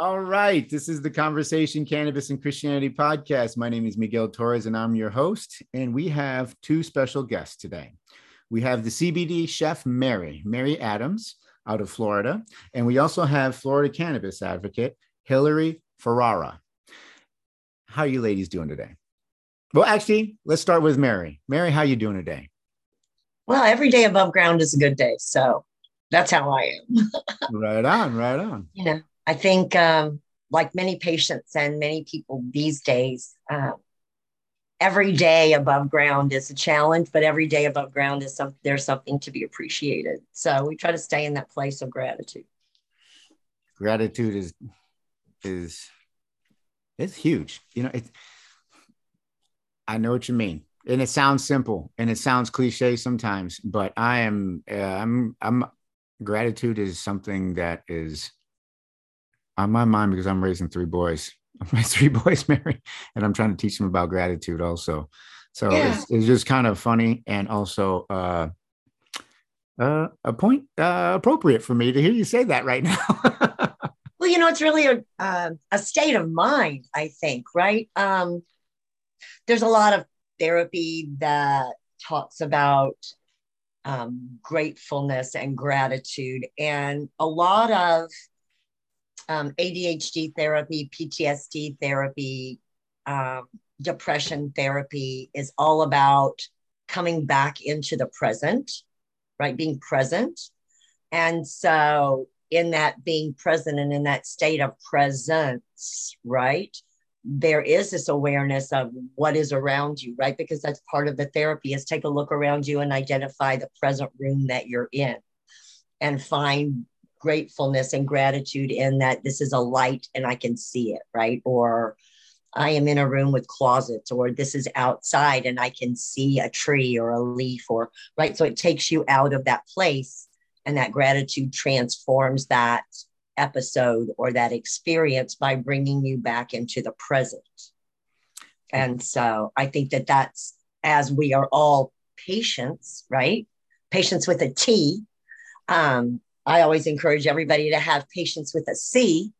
All right. This is the Conversation Cannabis and Christianity podcast. My name is Miguel Torrez and I'm your host. And we have two special guests today. We have the CBD chef, Mary, Mary Adams out of Florida. And we also have Florida cannabis advocate, Hillary Ferrara. How are you ladies doing today? Well, actually, let's start with Mary. Mary, how are you doing today? Well, every day above ground is a good day. So that's how I am. right on, right on. You know, I think, um, like many patients and many people these days, uh, every day above ground is a challenge, but every day above ground is some there's something to be appreciated. So we try to stay in that place of gratitude. Gratitude is is it's huge. You know, it I know what you mean. And it sounds simple and it sounds cliche sometimes, but I am uh, I'm I'm gratitude is something that is on my mind because I'm raising three boys. My three boys, Mary, and I'm trying to teach them about gratitude also. So yeah. it's, it's, just kind of funny and also uh, uh, a point uh, appropriate for me to hear you say that right now. well, you know, it's really a, uh, a state of mind, I think, right? Um, there's a lot of therapy that talks about um, gratefulness and gratitude, and a lot of um, ADHD therapy, PTSD therapy, um, depression therapy is all about coming back into the present, right? Being present. And so, in that being present and in that state of presence, right? There is this awareness of what is around you, right? Because that's part of the therapy is take a look around you and identify the present room that you're in and find gratefulness and gratitude in that this is a light and I can see it, right? Or I am in a room with closets, or this is outside and I can see a tree or a leaf, or right. So it takes you out of that place, and that gratitude transforms that episode or that experience by bringing you back into the present. And so I think that that's as we are all patients, right? Patients with a T. Um, I always encourage everybody to have patience with a C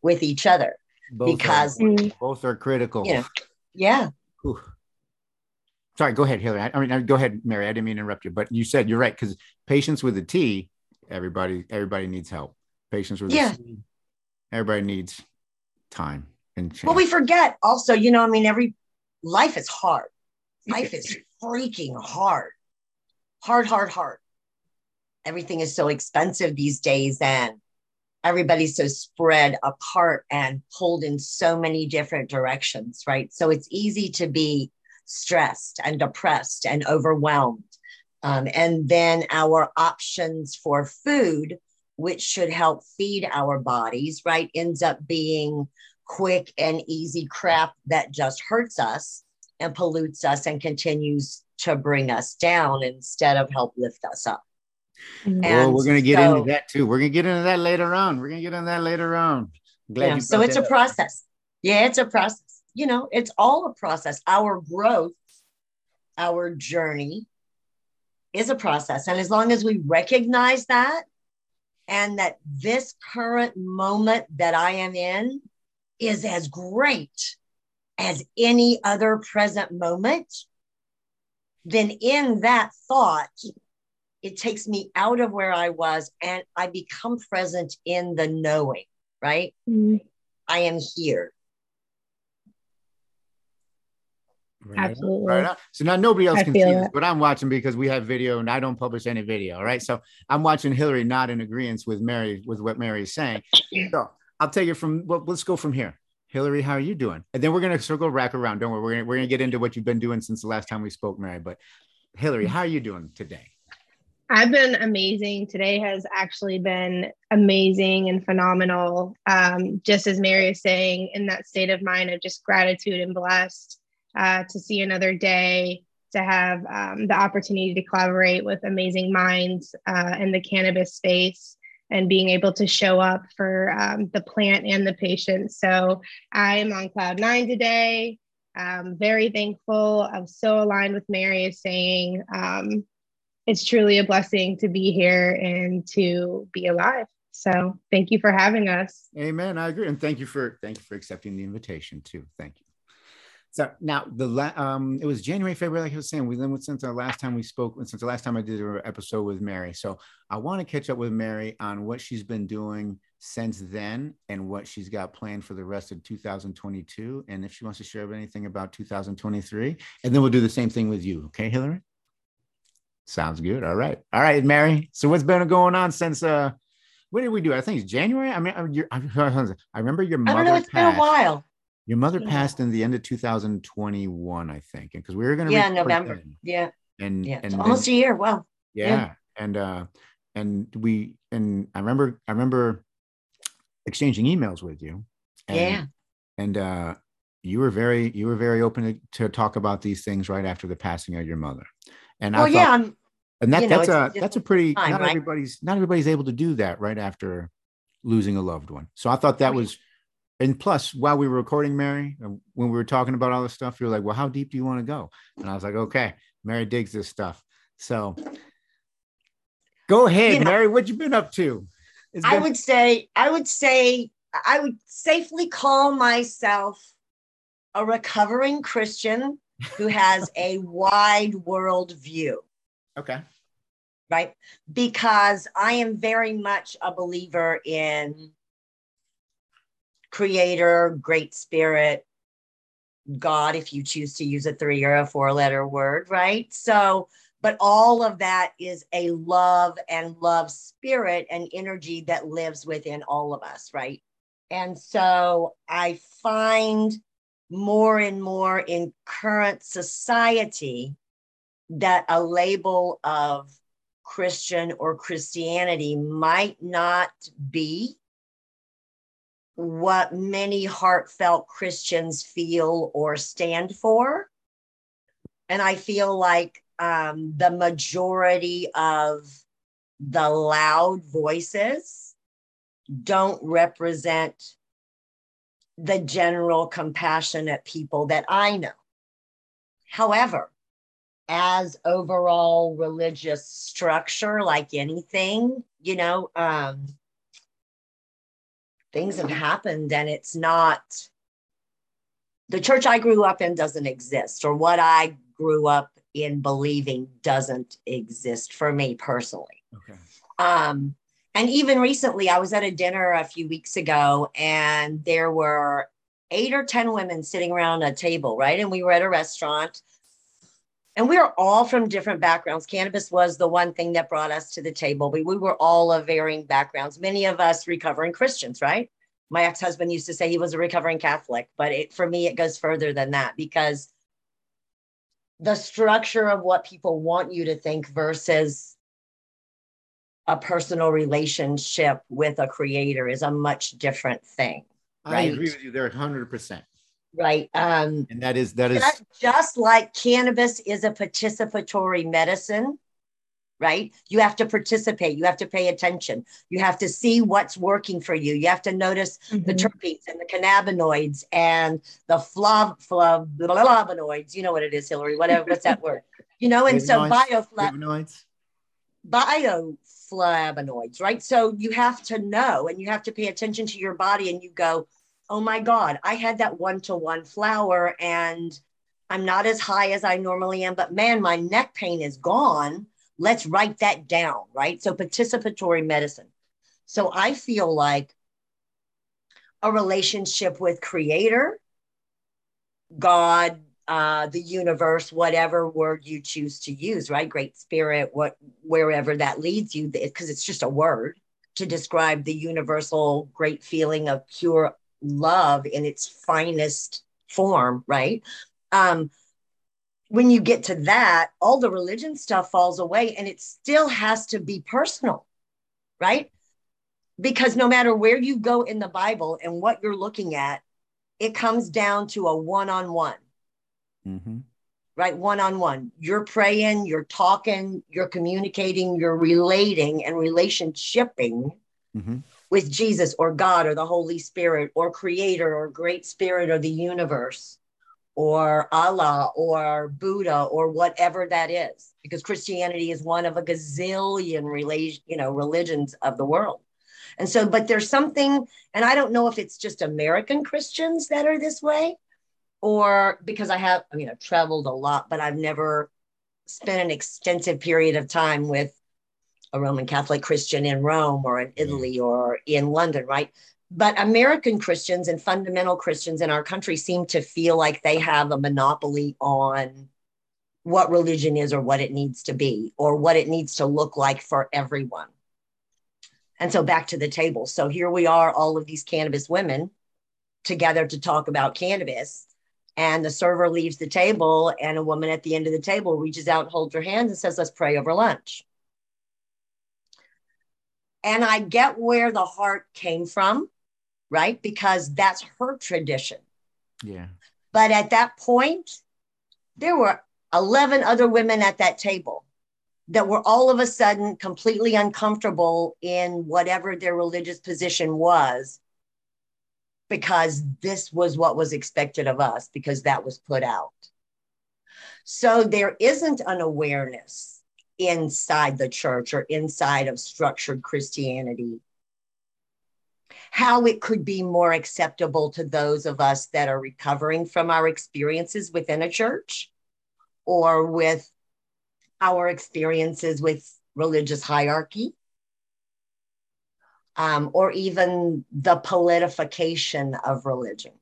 with each other both because are, mm. both are critical. You know, yeah. Whew. Sorry, go ahead, Hillary. I, I mean, go ahead, Mary. I didn't mean to interrupt you, but you said you're right because patience with a T, everybody, everybody needs help. Patience with yeah. a C, everybody needs time and change. Well, we forget also, you know, I mean, every life is hard. Life is freaking hard. Hard, hard, hard everything is so expensive these days and everybody's so spread apart and pulled in so many different directions, right? So it's easy to be stressed and depressed and overwhelmed. Um, and then our options for food, which should help feed our bodies, right, ends up being quick and easy crap that just hurts us and pollutes us and continues to bring us down instead of help lift us up. Mm-hmm. And well, we're going to get so, into that too. We're going to get into that later on. We're going to get into that later on. glad yeah, so it's a up. process. Yeah, it's a process. You know, it's all a process. Our growth, our journey is a process. And as long as we recognize that and that this current moment that I am in is as great as any other present moment, then in that thought, it takes me out of where I was and I become present in the knowing, right? Mm-hmm. I am here. Right Absolutely. Right so now nobody else I can see this, but I'm watching because we have video and I don't publish any video. Right. So I'm watching Hillary not in agreement with Mary, with what Mary is saying. So I'll take it from, well, let's go from here. Hillary, how are you doing? And then we're going to circle back around. Don't worry. We're going we're going to get into what you've been doing since the last time we spoke, Mary. But Hillary, how are you doing today? I've been amazing. Today has actually been amazing and phenomenal. Um, just as Mary is saying, in that state of mind of just gratitude and blessed uh, to see another day, to have um, the opportunity to collaborate with amazing minds uh, in the cannabis space and being able to show up for um, the plant and the patient. So I am on cloud nine today. I'm very thankful. I'm so aligned with Mary is saying. Um, it's truly a blessing to be here and to be alive. So thank you for having us. Amen. I agree, and thank you for thank you for accepting the invitation too. Thank you. So now the la- um it was January, February, like I was saying. We then since the last time we spoke, since the last time I did an episode with Mary. So I want to catch up with Mary on what she's been doing since then and what she's got planned for the rest of 2022. And if she wants to share anything about 2023, and then we'll do the same thing with you. Okay, Hillary? Sounds good. All right. All right, Mary. So what's been going on since uh what did we do? I think it's January. I mean, I, I remember your mother. I don't know. It's passed. been a while. Your mother yeah. passed in the end of 2021, I think, because we were going to yeah November. Then. Yeah, and yeah, and almost then, a year. Wow. Yeah. yeah, and uh, and we and I remember I remember exchanging emails with you. And, yeah. And uh, you were very you were very open to, to, talk about these things right after the passing of your mother. And well, I thought, yeah, I'm, and that that's know, a that's a pretty time, not right? everybody's not everybody's able to do that right after losing a loved one. So I thought that was and plus while we were recording mary uh, when we were talking about all this stuff you were like well how deep do you want to go? And i was like okay mary digs this stuff. So go ahead you know, mary what you been up to? Been- i would say i would say i would safely call myself a recovering christian who has a wide world view okay right because i am very much a believer in creator, great spirit, God, if you choose to use a three or a four letter word, right? So, but all of that is a love and love spirit and energy that lives within all of us, right? And so I find more and more in current society that a label of Christian or Christianity might not be what many heartfelt Christians feel or stand for. And I feel like um, the majority of the loud voices don't represent the general compassionate people that I know. However, as overall religious structure, like anything, you know, um, things have happened and it's not the church I grew up in doesn't exist, or what I grew up in believing doesn't exist for me personally. Okay. Um, and even recently, I was at a dinner a few weeks ago, and there were eight or 10 women sitting around a table, right? And we were at a restaurant, and we are all from different backgrounds. Cannabis was the one thing that brought us to the table, but we were all of varying backgrounds, many of us recovering Christians, right? My ex husband used to say he was a recovering Catholic, but it, for me, it goes further than that because the structure of what people want you to think versus a personal relationship with a creator is a much different thing. Right? I agree with you there 100% right um and that is that is just like cannabis is a participatory medicine right you have to participate you have to pay attention you have to see what's working for you you have to notice mm-hmm. the terpenes and the cannabinoids and the flav flav flavonoids you know what it is hillary whatever what's that word you know and so bioflavonoids bioflavonoids right so you have to know and you have to pay attention to your body and you go oh my God, I had that one to one flower and I'm not as high as I normally am, but man, my neck pain is gone. Let's write that down, right? So, participatory medicine. So, I feel like a relationship with Creator, God, uh, the universe, whatever word you choose to use, right? Great Spirit, what wherever that leads you, because it's just a word to describe the universal great feeling of pure love in its finest form, right? Um, when you get to that, all the religion stuff falls away and it still has to be personal, right? Because no matter where you go in the Bible and what you're looking at, it comes down to a one on one. Right? One on one. You're praying, you're talking, you're communicating, you're relating and relationshiping. Mm-hmm with Jesus or God or the Holy Spirit or Creator or Great Spirit or the universe or Allah or Buddha or whatever that is, because Christianity is one of a gazillion relation, you know, religions of the world. And so, but there's something, and I don't know if it's just American Christians that are this way, or because I have, I mean, I've traveled a lot, but I've never spent an extensive period of time with a Roman Catholic Christian in Rome or in mm. Italy or in London, right? But American Christians and fundamental Christians in our country seem to feel like they have a monopoly on what religion is or what it needs to be or what it needs to look like for everyone. And so back to the table. So here we are, all of these cannabis women together to talk about cannabis. And the server leaves the table, and a woman at the end of the table reaches out, holds her hands, and says, Let's pray over lunch. And I get where the heart came from, right? Because that's her tradition. Yeah. But at that point, there were 11 other women at that table that were all of a sudden completely uncomfortable in whatever their religious position was because this was what was expected of us because that was put out. So there isn't an awareness inside the church or inside of structured Christianity. How it could be more acceptable to those of us that are recovering from our experiences within a church or with our experiences with religious hierarchy. Um, or even the politification of religion.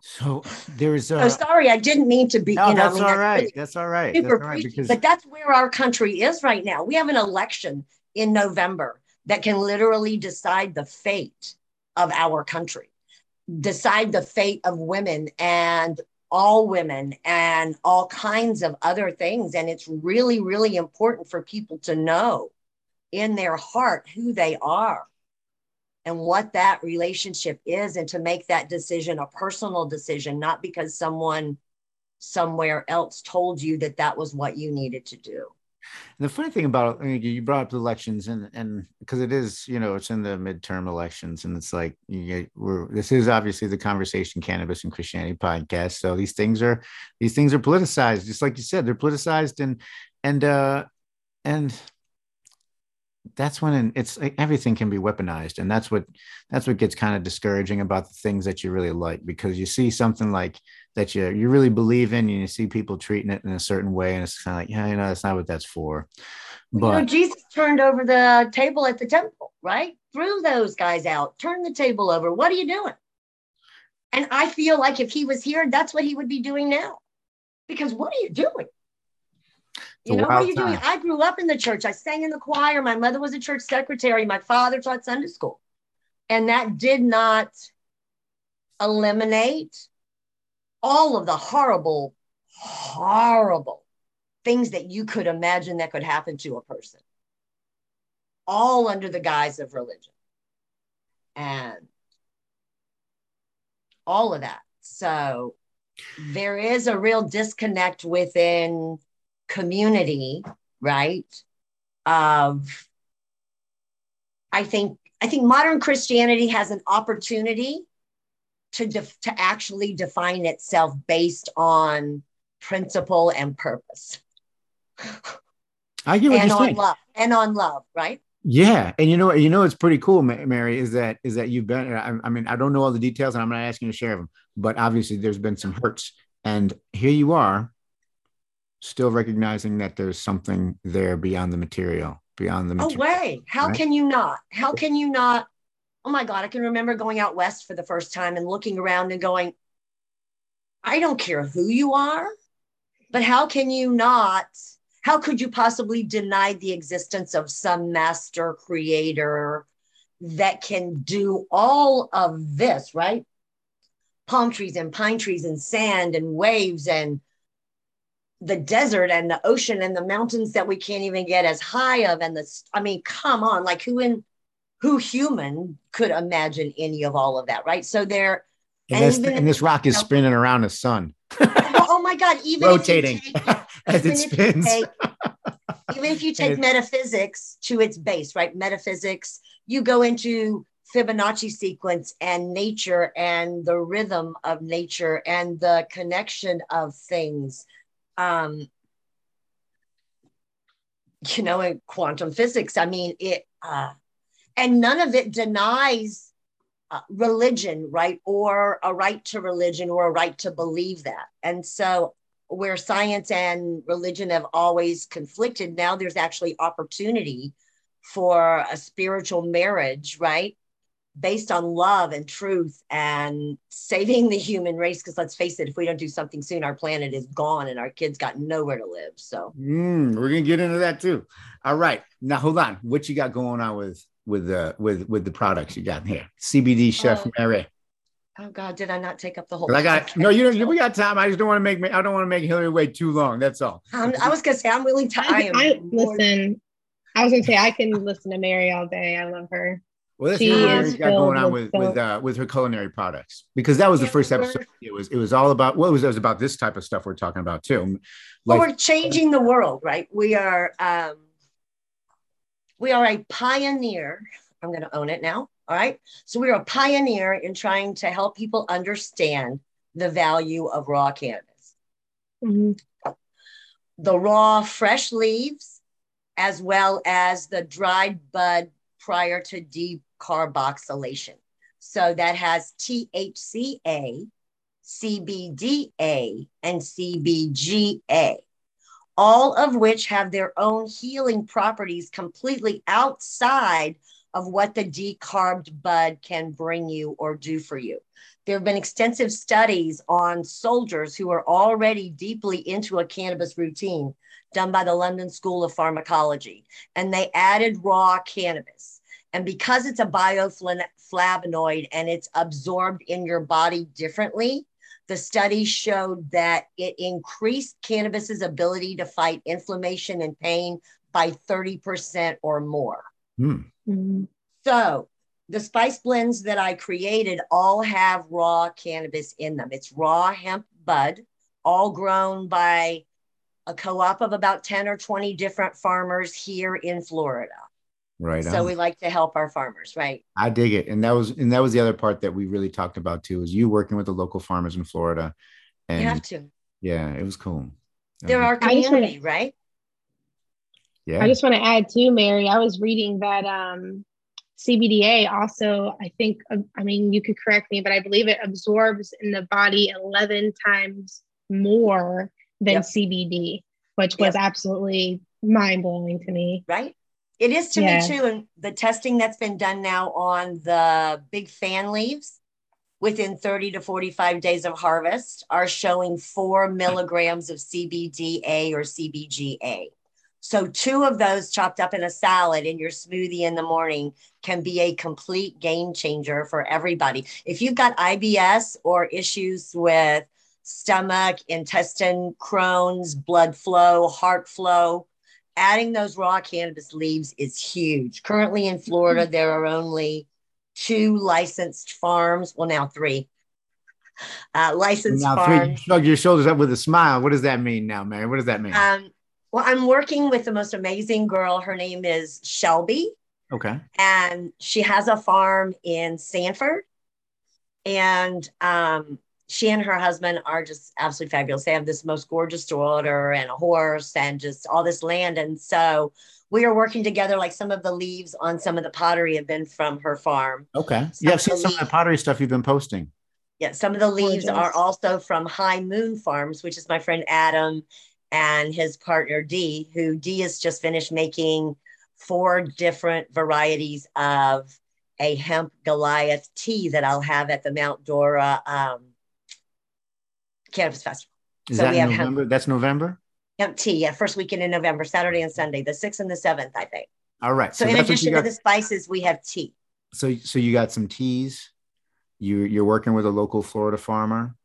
So there's a. Oh, sorry, I didn't mean to be. No, you know, that's I mean, all right. really That's all right. That's all right preachy, because but that's where our country is right now. We have an election in November that can literally decide the fate of our country, decide the fate of women and all women and all kinds of other things. And it's really, really important for people to know in their heart who they are and what that relationship is and to make that decision a personal decision not because someone somewhere else told you that that was what you needed to do. The funny thing about it, you brought up the elections and and because it is you know it's in the midterm elections and it's like you get, we're this is obviously the conversation cannabis and christianity podcast. So these things are these things are politicized. Just like you said they're politicized and and uh and that's when it's everything can be weaponized and that's what that's what gets kind of discouraging about the things that you really like because you see something like that you you really believe in and you see people treating it in a certain way and it's kind of like yeah you know that's not what that's for. But you know, jesus turned over the table at the temple right? Threw those guys out turned the table over what are you doing? And i feel like if he was here that's what he would be doing now. Because what are you doing you know, what are you time. doing? I grew up in the church. I sang in the choir. My mother was a church secretary. My father taught Sunday school. And that did not eliminate all of the horrible, horrible things that you could imagine that could happen to a person, all under the guise of religion. And all of that. So there is a real disconnect within community, right? Of I think I think modern Christianity has an opportunity to def- to actually define itself based on principle and purpose. I get what and you're on saying. love and on love, right? Yeah, and you know, you know, it's pretty cool, Mary. Is that is that you've been? I, I mean, I don't know all the details, and I'm not asking you to share them, but obviously, there's been some hurts, and here you are, still recognizing that there's something there beyond the material, beyond the oh, material. Oh, way. How right? can you not? How can you not? Oh my God, I can remember going out west for the first time and looking around and going, I don't care who you are, but how can you not? How could you possibly deny the existence of some master creator that can do all of this, right? Palm trees and pine trees and sand and waves and the desert and the ocean and the mountains that we can't even get as high of and the i mean come on like who in who human could imagine any of all of that right? So there and, and, this, and this rock is you know, spinning around the sun. Oh, oh my god even rotating take, as it spins. take, even if you take metaphysics to its base right? Metaphysics you go into Fibonacci sequence and nature and the rhythm of nature and the connection of things um, you know, in quantum physics. I mean, it uh, and none of it denies uh, religion, right? Or a right to religion or a right to believe that. And so, where science and religion have always conflicted, now there's actually opportunity for a spiritual marriage, right? Based on love and truth and saving the human race. Because let's face it, if we don't do something soon, our planet is gone and our kids got nowhere to live. So, mm, we're going to get into that too. All right. Now, hold on. What you got going on with with the with with the products you got here. CBD Chef Oh. Mary. oh God, did I not take up the whole? I got no. You don't. We got time. I just don't want to make me. I don't want to make Hillary wait too long. That's all. I'm, I was gonna say I'm willing to. I I. I more- listen. I was gonna say I can listen to Mary all day. I love her. Well, let's She what got going on with with uh, with her culinary products because that was the first episode. It was it was all about well, it was, it was about this type of stuff we're talking about too. Well, we're changing the world, right? We are. Um, we are a pioneer. I'm going to own it now. All right. So we are a pioneer in trying to help people understand the value of raw cannabis. Mhm. the raw fresh leaves as well as the dried bud prior to decarboxylation. So that has THCA, CBDA, and CBGA, all of which have their own healing properties completely outside of what the decarbed bud can bring you or do for you. There have been extensive studies on soldiers who are already deeply into a cannabis routine done by the London School of Pharmacology, and they added raw cannabis. And because it's a bioflavonoid and it's absorbed in your body differently, the study showed that it increased cannabis's ability to fight inflammation and pain by 30% or more. Mhm. So the spice blends that I created all have raw cannabis in them. It's raw hemp bud, all grown by a co-op of about 10 or 20 different farmers here in Florida. Right. So on. we like to help our farmers, right? I dig it, and that was and that was the other part that we really talked about too. Is you working with the local farmers in Florida, You and have to. yeah, it was cool. That They're was- our I wanna- community, right? yeah. I just want to add too, Mary. I was reading that um, CBDA also, I think, uh, I mean, you could correct me, but I believe it absorbs in the body 11 times more than Yep. CBD, which was absolutely mind blowing to me. right? It is to Yeah. me too. And the testing that's been done now on the big fan leaves within 30 to 45 days of harvest are showing four milligrams of CBDA or CBGA. So, two of those chopped up in a salad in your smoothie in the morning can be a complete game changer for everybody. If you've got IBS or issues with stomach, intestine, Crohn's, blood flow, heart flow, adding those raw cannabis leaves is huge. Currently in Florida, there are only two licensed farms. Well, now three uh, licensed farms. now, three, you shrug your shoulders up with a smile. What does that mean now, Mary? What does that mean? Um, well, I'm working with the most amazing girl. Her name is Shelby, okay. and she has a farm in Sanford. And um, she and her husband are just absolutely fabulous. They have this most gorgeous daughter and a horse and just all this land. And so we are working together. Like some of the leaves on some of the pottery have been from her farm. Okay. Some Yeah, I've seen of the some of the pottery stuff you've been posting. Yeah, some of the leaves are also from High Moon Farms, which is my friend Adam and his partner Dee, who Dee has just finished making four different varieties of a hemp Goliath tea that I'll have at the Mount Dora um, Cannabis Festival. Is So that we have November? That's November. Hemp tea, yeah, first weekend in November, Saturday and Sunday, the 6th and the 7th, I think. All right. So, in what you addition to the spices, we have tea. so so you got some teas. You you're working with a local Florida farmer.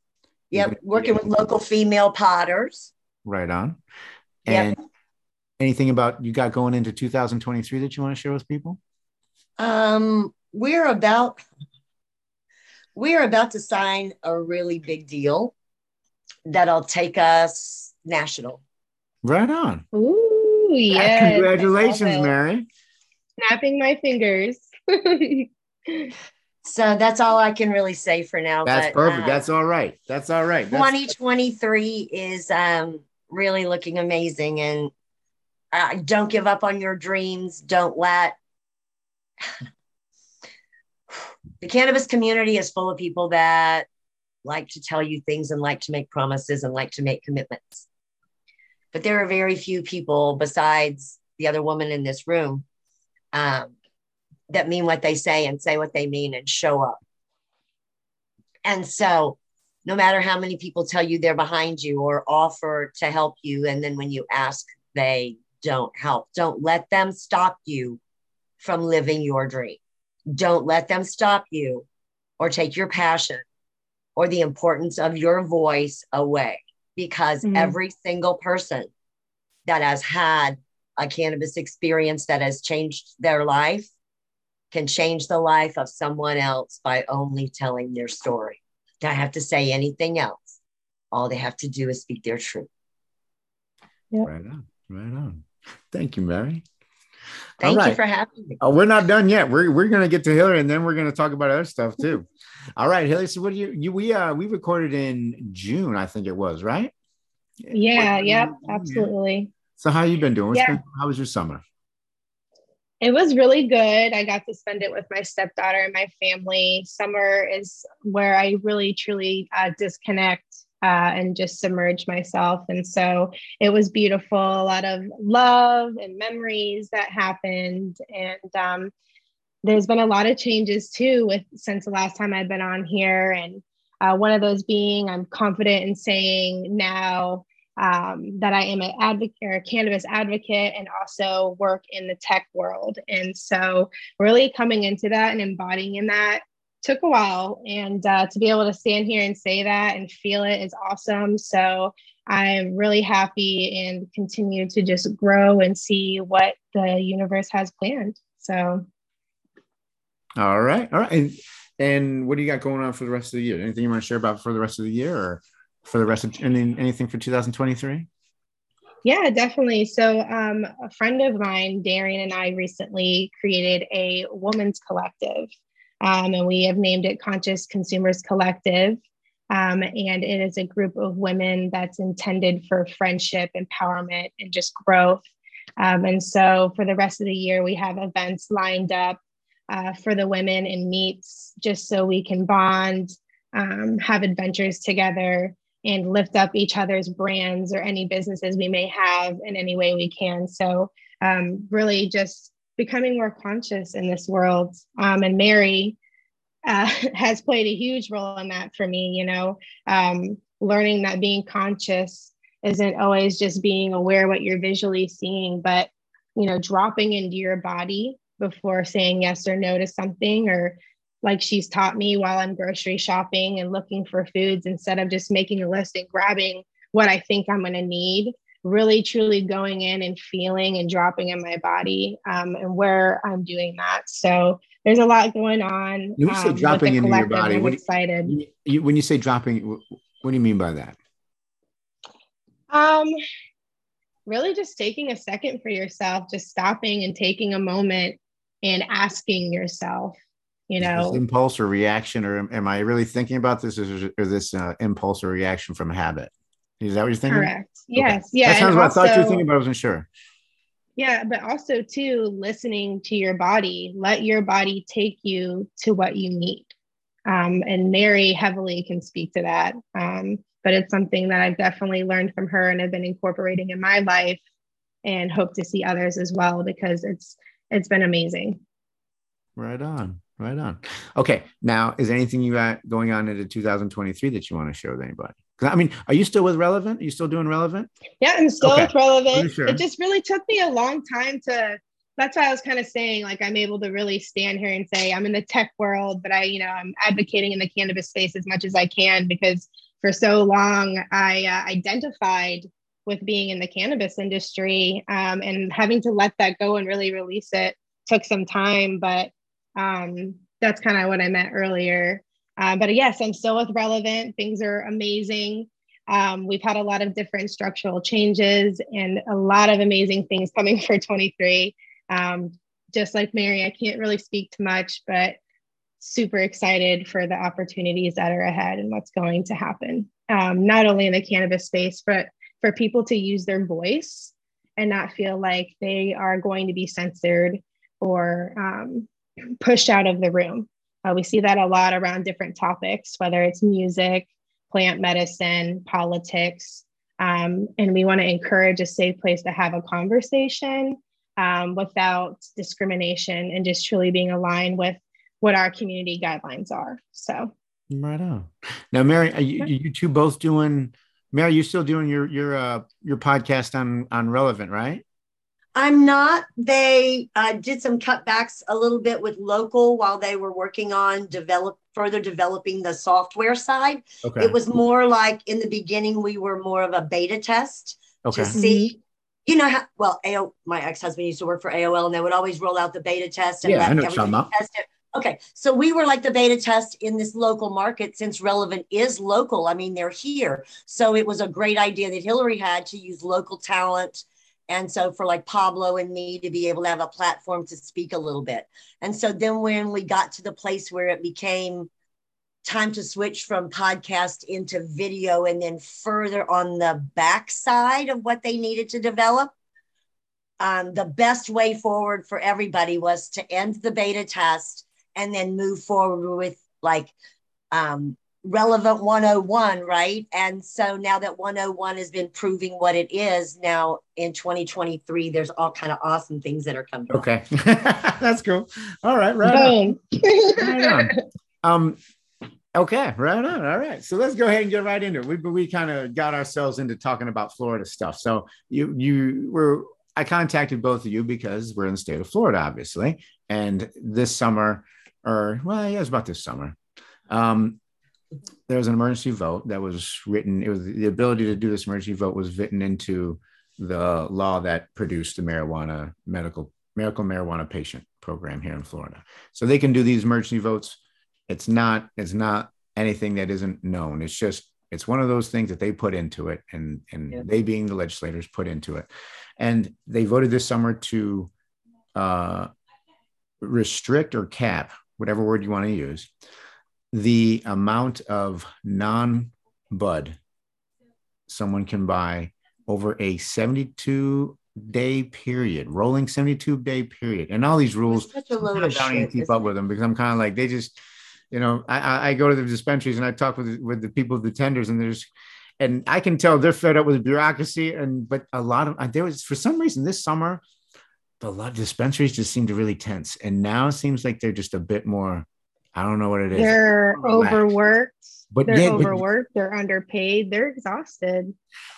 Yep, gonna- working with local female potters. Right on. Yep. And anything about you got going into 2023 that you want to share with people? Um, we're about we're about to sign a really big deal that'll take us national. Right on. Ooh, yes. Congratulations, I. Mary. Snapping my fingers. So that's all I can really say for now. That's but, perfect. uh, That's all right. That's all right. That's, 2023 is um really looking amazing and uh, don't give up on your dreams. Don't let the cannabis community is full of people that like to tell you things and like to make promises and like to make commitments. But there are very few people besides the other woman in this room um, that mean what they say and say what they mean and show up. And so, no matter how many people tell you they're behind you or offer to help you, and then when you ask, they don't help, don't let them stop you from living your dream. Don't let them stop you or take your passion or the importance of your voice away because mm-hmm. every single person that has had a cannabis experience that has changed their life can change the life of someone else by only telling their story. Don't have to say anything else. All they have to do is speak their truth. Yep. Right on. Right on. Thank you, Mary. Thank right. you for having me. Oh, we're not done yet. We're, we're going to get to Hillary and then we're going to talk about other stuff too. All right, Hillary. So what do you, you we uh we recorded in June, I think it was, right? Yeah, yep, absolutely. So how you been doing? yeah. Been, how was your summer? It was really good. I got to spend it with my stepdaughter and my family. Summer is where I really truly uh, disconnect uh, and just submerge myself. And so it was beautiful. A lot of love and memories that happened. And um, there's been a lot of changes too with since the last time I've been on here. And uh, one of those being I'm confident in saying now um, that I am an advocate or a cannabis advocate and also work in the tech world. And so, really coming into that and embodying in that took a while. And uh, to be able to stand here and say that and feel it is awesome. So, I'm really happy and continue to just grow and see what the universe has planned. So, all right. All right. And, and what do you got going on for the rest of the year? Anything you want to share about for the rest of the year or? for the rest of any, anything for 2023? Yeah, definitely. So, um, a friend of mine, Darian, and I recently created a women's collective, um, and we have named it Conscious Consumers Collective. Um, and it is a group of women that's intended for friendship, empowerment, and just growth. Um, and so, for the rest of the year, we have events lined up uh, for the women and meets just so we can bond, um, have adventures together, and lift up each other's brands or any businesses we may have in any way we can. So, um, really just becoming more conscious in this world. Um, and Mary uh, has played a huge role in that for me, you know, um, learning that being conscious isn't always just being aware what you're visually seeing, but, you know, dropping into your body before saying yes or no to something or like she's taught me while I'm grocery shopping and looking for foods instead of just making a list and grabbing what I think I'm going to need. Really, truly going in and feeling and dropping in my body um, and where I'm doing that. So there's a lot going on. When you say um, dropping into your body, I'm excited. You, you, when you say dropping, what do you mean by that? Um, really just taking a second for yourself, just stopping and taking a moment and asking yourself, you know impulse or reaction or am i really thinking about this or is this uh, impulse or reaction from habit is that what you're thinking correct yes okay. yeah that sounds what also, i thought you were thinking but i wasn't sure yeah but also too listening to your body let your body take you to what you need um, and mary heavily can speak to that um, but it's something that i've definitely learned from her and have been incorporating in my life and hope to see others as well because it's it's been amazing right on Right on. Okay. Now, is anything you got going on into 2023 that you want to share with anybody? I mean, are you still with Relevant? Are you still doing Relevant? Yeah, I'm still okay. with Relevant. Sure. It just really took me a long time to. That's why I was kind of saying, like, I'm able to really stand here and say I'm in the tech world, but I, you know, I'm advocating in the cannabis space as much as I can because for so long I uh, identified with being in the cannabis industry um, and having to let that go and really release it took some time, but um, that's kind of what I meant earlier. Uh, but yes, I'm still with Relevant. Things are amazing. Um, we've had a lot of different structural changes and a lot of amazing things coming for 23. Um, just like Mary, I can't really speak to much, but super excited for the opportunities that are ahead and what's going to happen. Um, not only in the cannabis space, but for people to use their voice and not feel like they are going to be censored or um, pushed out of the room. Uh, we see that a lot around different topics, whether it's music, plant medicine, politics. Um, and we want to encourage a safe place to have a conversation um, without discrimination and just truly being aligned with what our community guidelines are. So, right on. Now, Mary, are you, you two both doing? Mary, you still doing your your uh, your podcast on on relevant, right? I'm not. They uh, did some cutbacks a little bit with local while they were working on develop further developing the software side. Okay. It was more like in the beginning we were more of a beta test okay. to see. You know how well AO, my ex-husband used to work for AOL and they would always roll out the beta test and yeah, let I know everybody test it. Okay, so we were like the beta test in this local market since Relevant is local. I mean, they're here. So it was a great idea that Hillary had to use local talent and so for like Pablo and me to be able to have a platform to speak a little bit. And so then when we got to the place where it became time to switch from podcast into video and then further on the backside of what they needed to develop, um, the best way forward for everybody was to end the beta test and then move forward with like um, relevant 101 right? And so now that 101 has been proving what it is now in 2023 there's all kind of awesome things that are coming okay. That's cool. All right right on. right on. Um okay right on. All right. So let's go ahead and get right into it. We, we kind of got ourselves into talking about florida stuff. So you you were i contacted both of you because we're in the state of florida obviously. And this summer or well yeah it was about this summer. Um, there was an emergency vote that was written. It was the ability to do this emergency vote was written into the law that produced the marijuana medical medical marijuana patient program here in Florida. So they can do these emergency votes. It's not it's not anything that isn't known. It's just it's one of those things that they put into it, and and yeah. they being the legislators put into it, and they voted this summer to uh, restrict or cap whatever word you want to use the amount of non bud someone can buy over a 72 day period, rolling 72 day period. And all these rules, such a load of shit, keep up with them because I'm kind of like, they just, you know, I, I go to the dispensaries and I talk with, with the people, the tenders, and there's, and I can tell they're fed up with the bureaucracy. And, but a lot of, there was, for some reason this summer, the lot dispensaries just seemed to really tense. And now it seems like they're just a bit more I don't know what it is. They're overworked. But they're yeah, overworked. But, they're underpaid. They're exhausted.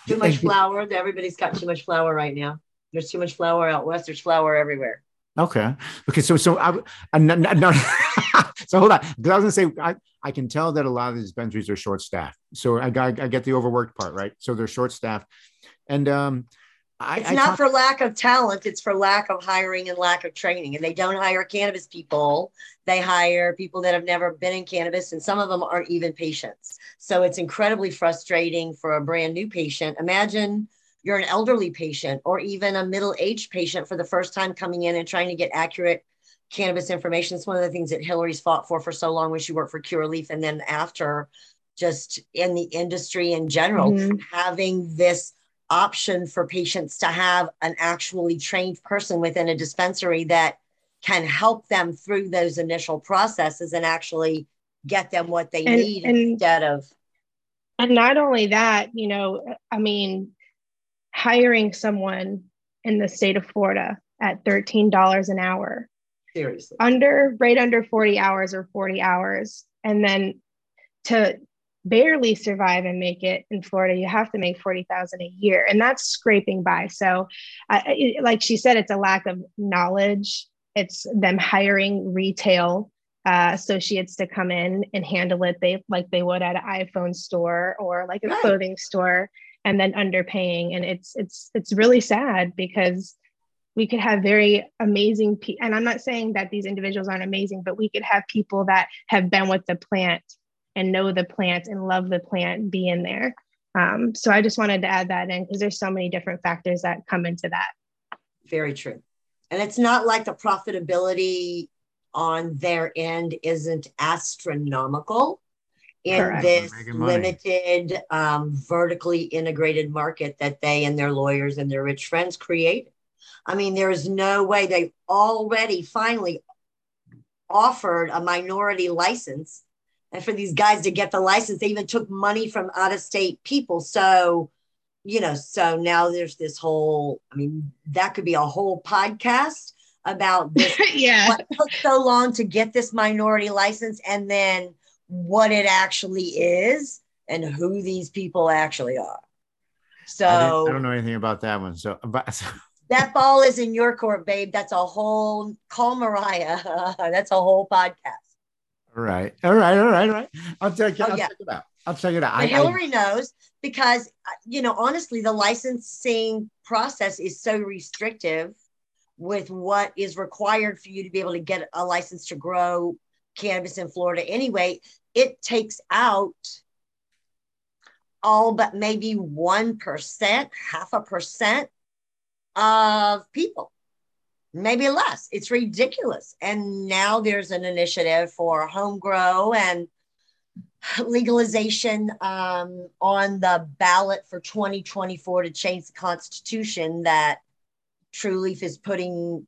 Too much flower. Everybody's got too much flower right now. There's too much flower out west. There's flower everywhere. Okay. Okay. So so I, I no, no, so hold on because I was gonna say I, I can tell that a lot of the dispensaries are short staffed. So I got I get the overworked part right. So they're short staffed, and um I, it's I not talk- for lack of talent it's for lack of hiring and lack of training and they don't hire cannabis people. They hire people that have never been in cannabis and some of them aren't even patients. So it's incredibly frustrating for a brand new patient. Imagine you're an elderly patient or even a middle-aged patient for the first time coming in and trying to get accurate cannabis information. It's one of the things that hillary's fought for for so long when she worked for Curaleaf and then after just in the industry in general mm-hmm. having this option for patients to have an actually trained person within a dispensary that can help them through those initial processes and actually get them what they and, need and, instead of and not only that you know i mean hiring someone in the state of florida at $13 an hour. Seriously. Under right under 40 hours or 40 hours and then to barely survive and make it in Florida, you have to make 40,000 a year and that's scraping by. So uh, it, like she said, it's a lack of knowledge. It's them hiring retail uh, associates to come in and handle it they like they would at an iPhone store or like a right. clothing store and then underpaying. And it's, it's, it's really sad because we could have very amazing pe- and i'm not saying that these individuals aren't amazing but we could have people that have been with the plant and know the plant and love the plant be in there. Um, so I just wanted to add that in because there's so many different factors that come into that. Very true. And it's not like the profitability on their end isn't astronomical in Correct. this limited, um, vertically integrated market that they and their lawyers and their rich friends create. I mean, there is no way they already finally offered a minority license. And for these guys to get the license, they even took money from out of state people. So, you know, so now there's this whole, I mean, that could be a whole podcast about this. yeah. What took so long to get this minority license and then what it actually is and who these people actually are. So I, I don't know anything about that one. So, but, so that ball is in your court, babe. That's a whole call Mariah. That's a whole podcast. All right, all right, all right, all right. I'll check it. Oh, I'll yeah. check it out. I'll check it out. But I, Hillary knows because uh, you know honestly, the licensing process is so restrictive with what is required for you to be able to get a license to grow cannabis in Florida. Anyway, it takes out all but maybe one percent, half a percent of people, maybe less. It's ridiculous. And now there's an initiative for home grow and legalization um, on the ballot for 2024 to change the Constitution that Trulieve is putting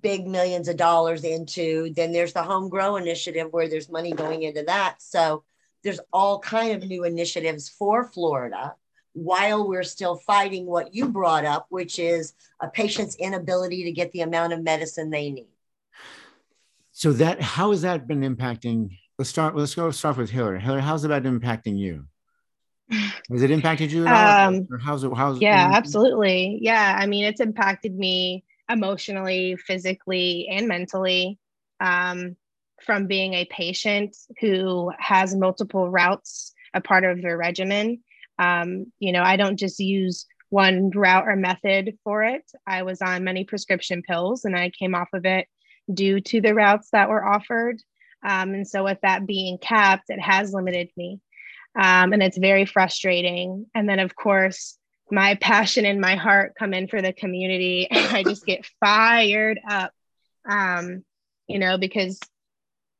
big millions of dollars into. Then there's the home grow initiative where there's money going into that. So there's all kind of new initiatives for Florida while we're still fighting what you brought up, which is a patient's inability to get the amount of medicine they need. so that how has that been impacting? Let's start. Let's go start with Hillary. Hillary, how's it been impacting you? Has it impacted you at all? Um, or how's it? How's Yeah, it, absolutely. Yeah. I mean, it's impacted me emotionally, physically, and mentally um, from being a patient who has multiple routes a part of their regimen. Um, you know, I don't just use one route or method for it. I was on many prescription pills and I came off of it due to the routes that were offered. Um, and so, with that being capped, it has limited me. Um, and it's very frustrating. And then, of course, my passion and my heart come in for the community. I just get fired up, um, you know, because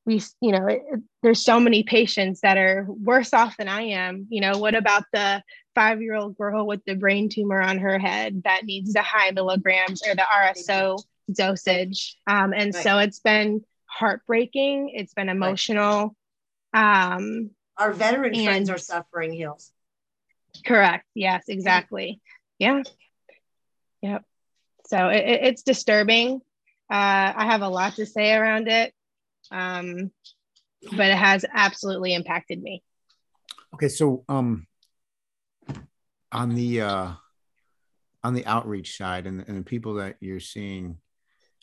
we, you know, it, there's so many patients that are worse off than I am. You know, what about the five year old girl with the brain tumor on her head that needs the high milligrams or the RSO dosage? Um, and so it's been heartbreaking, it's been emotional. Um, Our veteran friends are suffering hills. Correct. Yes, exactly. Yeah. Yep. So it- it's disturbing. Uh, I have a lot to say around it, um, but it has absolutely impacted me. Okay, so um, on the uh, on the outreach side and, and the people that you're seeing,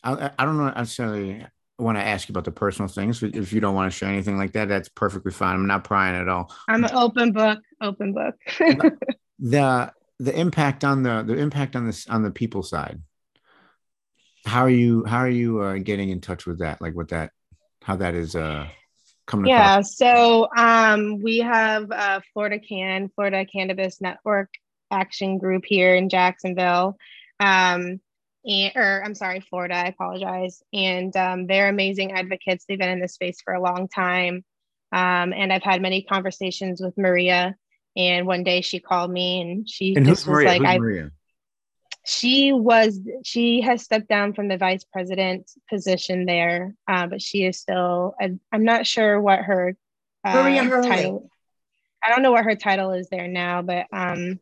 I, I don't know necessarily want to ask you about the personal things. If you don't want to share anything like that, that's perfectly fine. I'm not prying at all. I'm an open book, open book. the the impact on the the impact on this on the people side how are you how are you uh, getting in touch with that like what that how that is uh coming yeah. across So um, we have uh, Florida Can, Florida Cannabis Network Action Group here in Jacksonville. Um, and, or I'm sorry, Florida, I apologize. And um, they're amazing advocates. They've been in this space for a long time. Um, and I've had many conversations with Maria. And one day she called me and she and just was maria like, who's I, maria she was she has stepped down from the vice president position there uh, but she is still I, i'm not sure what her uh, title i don't know what her title is there now but um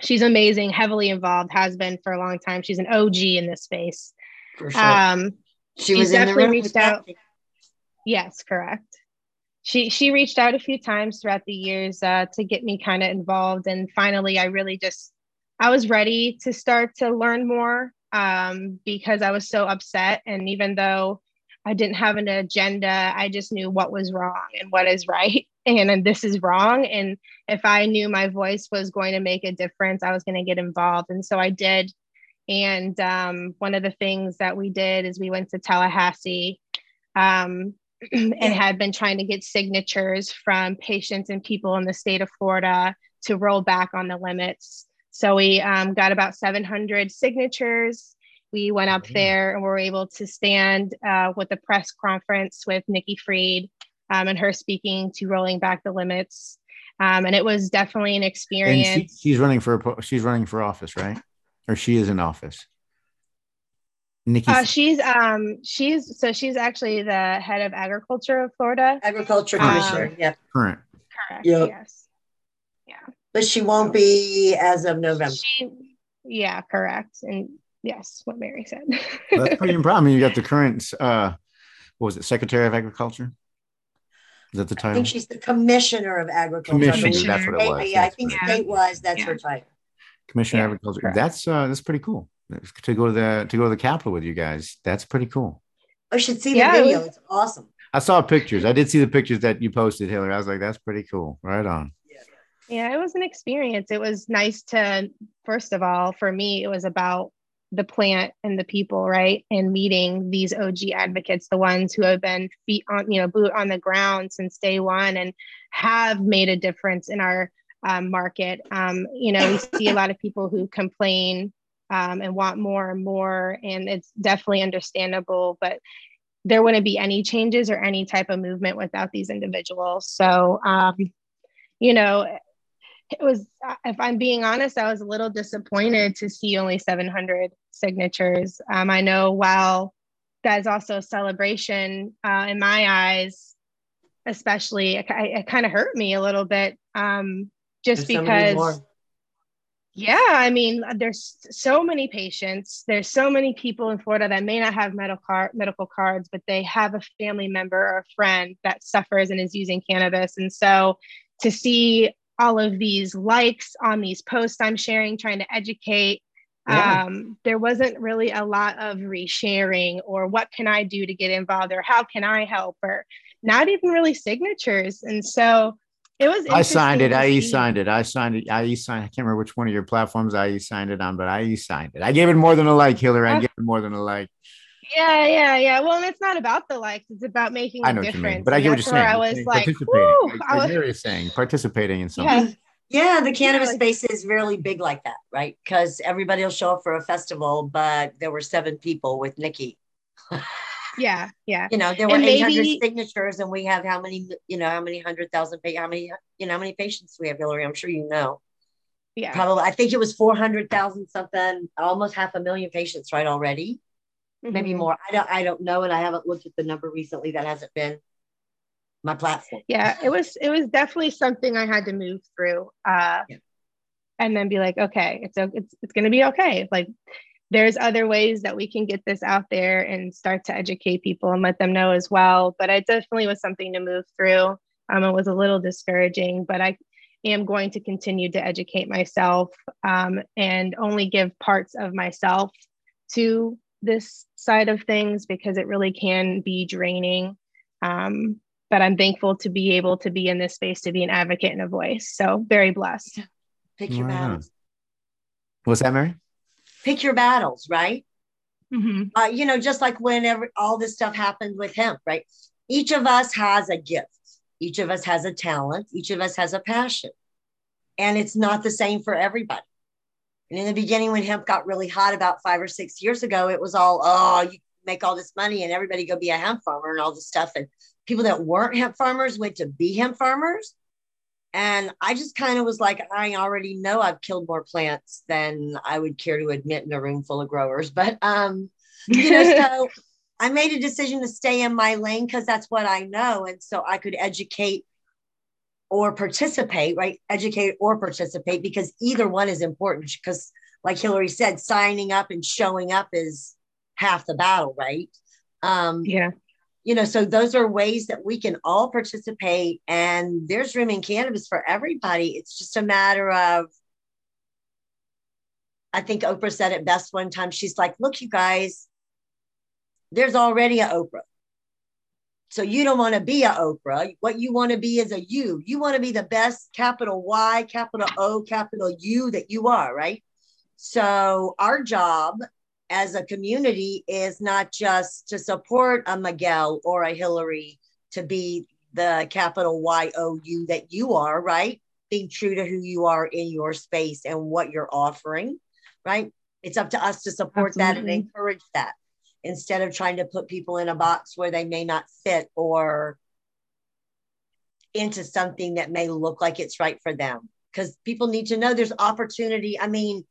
she's amazing heavily involved has been for a long time she's an og in this space For sure. um she was definitely reached out. Kathy. Yes, correct. She she reached out a few times throughout the years uh, to get me kind of involved, and finally, I really just I was ready to start to learn more um, because I was so upset, and even though I didn't have an agenda, I just knew what was wrong and what is right, and, and this is wrong. And if I knew my voice was going to make a difference, I was going to get involved, and so I did. And um, one of the things that we did is we went to Tallahassee um, and had been trying to get signatures from patients and people in the state of Florida to roll back on the limits. So we um, got about 700 signatures. We went up Wow. there and were able to stand uh, with a press conference with Nikki Fried um, and her speaking to rolling back the limits. Um, and it was definitely an and experience. she, she's running for she's running for office right or she is in office Nikki. Uh, she's um she's so she's actually the head of agriculture of Florida. Agriculture Um, commissioner, yeah. current. Correct. Yep. Yes. But she won't be as of November. She, yeah, correct. And yes, what Mary said. That's pretty impressive. I mean, you got the current. Uh, what was it? Secretary of Agriculture. Is that the I title? think she's the commissioner of agriculture. Commissioner. That's what it was. Yeah, I think what it was. state wise, that's Yeah. her title. Commissioner of Agriculture. correct. That's uh, that's pretty cool. To go to the to go to the Capitol with you guys. That's pretty cool. I should see the Yeah, video. It's awesome. I saw pictures. I did see the pictures that you posted, Hillary. I was like, that's pretty cool. Right on. Yeah, it was an experience. It was nice to, first of all, for me, it was about the plant and the people, right? And meeting these OG advocates, the ones who have been feet on, you know, boot on the ground since day one and have made a difference in our um, market. Um, you know, we see a lot of people who complain um, and want more and more, and it's definitely understandable, but there wouldn't be any changes or any type of movement without these individuals. So, um, you know, it was if i'm being honest i was a little disappointed to see only 700 signatures. Um, i know while that is also a celebration uh, in my eyes especially it, it kind of hurt me a little bit um, just There's so because yeah i mean there's so many patients. There's so many people in florida that may not have medical medical cards but they have a family member or a friend that suffers and is using cannabis. And so to see all of these likes on these posts I'm sharing, trying to educate. Yeah. Um, there wasn't really a lot of resharing or what can I do to get involved or how can I help or not even really signatures. And so it was. I signed it. I e signed it. I signed it. I e signed. I can't remember which one of your platforms I e signed it on, but I e signed it. I gave it more than a like, Hillary. I Oh. gave it more than a like. Yeah, yeah, yeah. Well, and it's not about the likes; it's about making I a know what you difference. mean, but I And get what you're saying. I was saying like, participating. "Woo!" Like, I like was- Mary is saying, participating in something. Yeah, Yeah, the cannabis space is really big like that, right? Because everybody will show up for a festival, but there were seven people with Nikki. yeah, yeah. You know, there were And 800 maybe- signatures, and we have how many? You know, how many hundred thousand? How many? You know, how many patients we have, Hillary? I'm sure you know. Yeah. Probably, I think it was 400,000 something, almost half a million patients, right? Already, maybe Mhm. more. I don't, I don't know, and I haven't looked at the number recently. That hasn't been my platform. yeah it was it was definitely something i had to move through uh Yeah. and then be like okay it's it's, it's going to be okay like there's other ways that we can get this out there and start to educate people and let them know as well but it definitely was something to move through um it was a little discouraging but i am going to continue to educate myself um, and only give parts of myself to this side of things because it really can be draining um, but I'm thankful to be able to be in this space to be an advocate and a voice. So very blessed. Pick your Right on. battles. What's that, Mary? Pick your battles, right? Mhm. uh, you know, just like whenever all this stuff happened with him, right? Each of us has a gift. Each of us has a talent. Each of us has a passion. And it's not the same for everybody. And in the beginning, when hemp got really hot about five or six years ago, it was all, oh, you make all this money and everybody go be a hemp farmer and all this stuff. And people that weren't hemp farmers went to be hemp farmers. And I just kind of was like, I already know I've killed more plants than I would care to admit in a room full of growers. But um, you know, so I made a decision to stay in my lane because that's what I know. And so I could educate or participate, right? Educate or participate because either one is important. Because, like Hillary said, signing up and showing up is half the battle, right? Um, yeah. you know, so those are ways that we can all participate, and there's room in cannabis for everybody. It's just a matter of, I think Oprah said it best one time. She's like, Look, you guys, there's already a Oprah. So you don't want to be a Oprah. What you want to be is a you. You want to be the best capital Y, capital O, capital U that you are, right? So our job as a community is not just to support a Miguel or a Hillary to be the capital Y O U that you are, right? Being true to who you are in your space and what you're offering, right? It's up to us to support that and encourage that instead of trying to put people in a box where they may not fit or into something that may look like it's right for them. Because people need to know there's opportunity. I mean,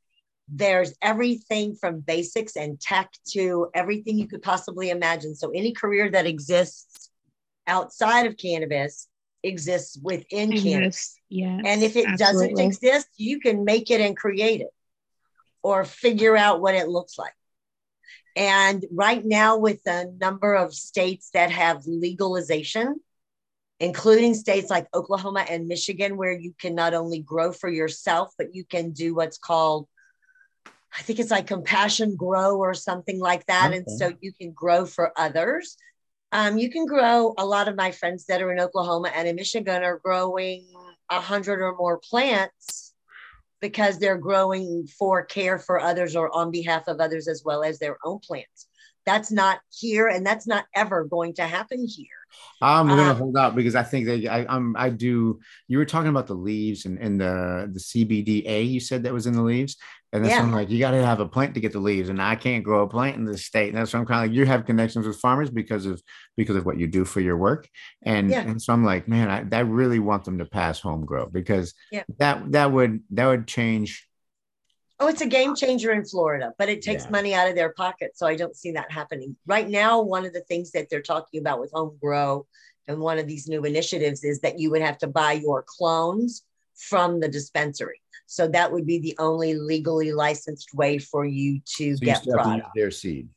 there's everything from basics and tech to everything you could possibly imagine. So any career that exists outside of cannabis exists within Yes, cannabis. yes, And if it doesn't exist, you can make it and create it or figure out what it looks like. And right now, with the number of states that have legalization, including states like Oklahoma and Michigan, where you can not only grow for yourself, but you can do what's called, I think it's like compassion grow or something like that. And so you can grow for others. Um, you can grow. A lot of my friends that are in Oklahoma and in Michigan are growing a hundred or more plants because they're growing for care for others or on behalf of others as well as their own plants. That's not here, and that's not ever going to happen here. I'm gonna Um, hold out because I think that I, I'm I do. You were talking about the leaves and, and the the CBDA. You said that was in the leaves, and that's Yeah. I'm like you got to have a plant to get the leaves, and I can't grow a plant in this state. And that's why I'm kind of like you have connections with farmers because of because of what you do for your work, and Yeah. and so I'm like man, I, I really want them to pass home grow because Yeah. that that would that would change. Oh, it's a game changer in Florida, but it takes Yeah. money out of their pocket. So I don't see that happening. Right now, one of the things that they're talking about with Home Grow and one of these new initiatives is that you would have to buy your clones from the dispensary. So that would be the only legally licensed way for you to So get still have to product. their seed.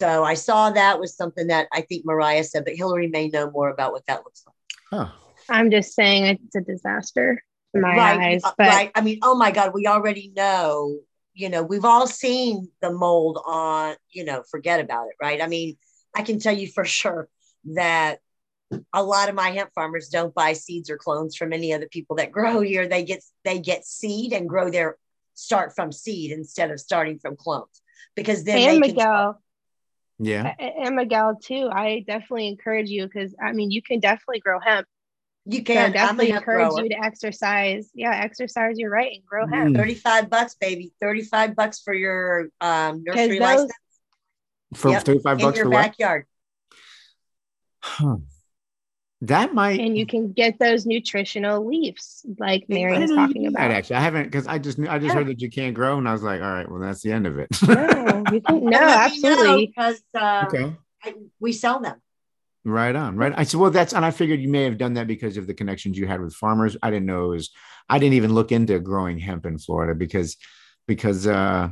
So I saw that was something that I think Mariah said, but Hillary may know more about what that looks like. Huh. I'm just saying it's a disaster in my right, eyes. uh, But right. I mean, oh my God, we already know, you know, we've all seen the mold on, you know, forget about it, right? I mean, I can tell you for sure that a lot of my hemp farmers don't buy seeds or clones from any of the people that grow here. They get they get seed and grow their start from seed instead of starting from clones because then and they can Miguel, Yeah. and Miguel too. I definitely encourage you because I mean you can definitely grow hemp. You can I'm definitely encourage grower. you to exercise. Yeah, exercise your right and grow hemp. Mm. 35 bucks, baby. 35 bucks for your um, nursery those- license For Yep. 35 in bucks your for what? backyard. Huh. That might And you can get those nutritional leaves like Big Mary I was didn't know you talking could that, about. actually. I haven't because I just knew I just Yeah. heard that you can't grow, and I was like, all right, well, that's the end of it. No, you can, no, Well, let me know, absolutely. because uh, okay. I, we sell them. Right on, right. I said, well, that's and I figured you may have done that because of the connections you had with farmers. I didn't know it was. I didn't even look into growing hemp in Florida because because uh,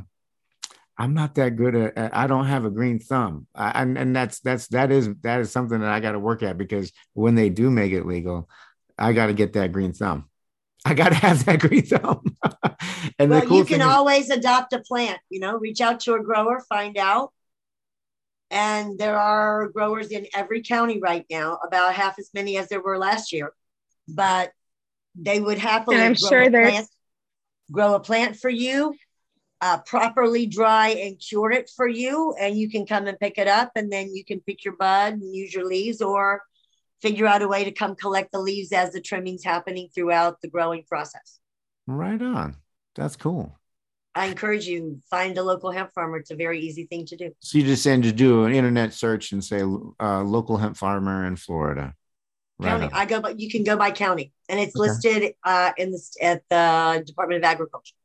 I'm not that good at. I don't have a green thumb, I, and and that's that's that is that is something that I got to work at because when they do make it legal, I got to get that green thumb. I got to have that green thumb. and Well, cool you can thing is- always adopt a plant. You know, reach out to a grower, find out. And there are growers in every county right now, about half as many as there were last year. But they would happily And I'm grow sure a there's- plant, grow a plant for you, uh, properly dry and cure it for you, and you can come and pick it up, and then you can pick your bud and use your leaves, or figure out a way to come collect the leaves as the trimming's happening throughout the growing process. right on. That's cool. I encourage you find a local hemp farmer. It's a very easy thing to do. So you just send to do an internet search and say uh, local hemp farmer in Florida. Right. County. on. I go, but you can go by county, and it's Okay. listed uh, in the at the Department of Agriculture.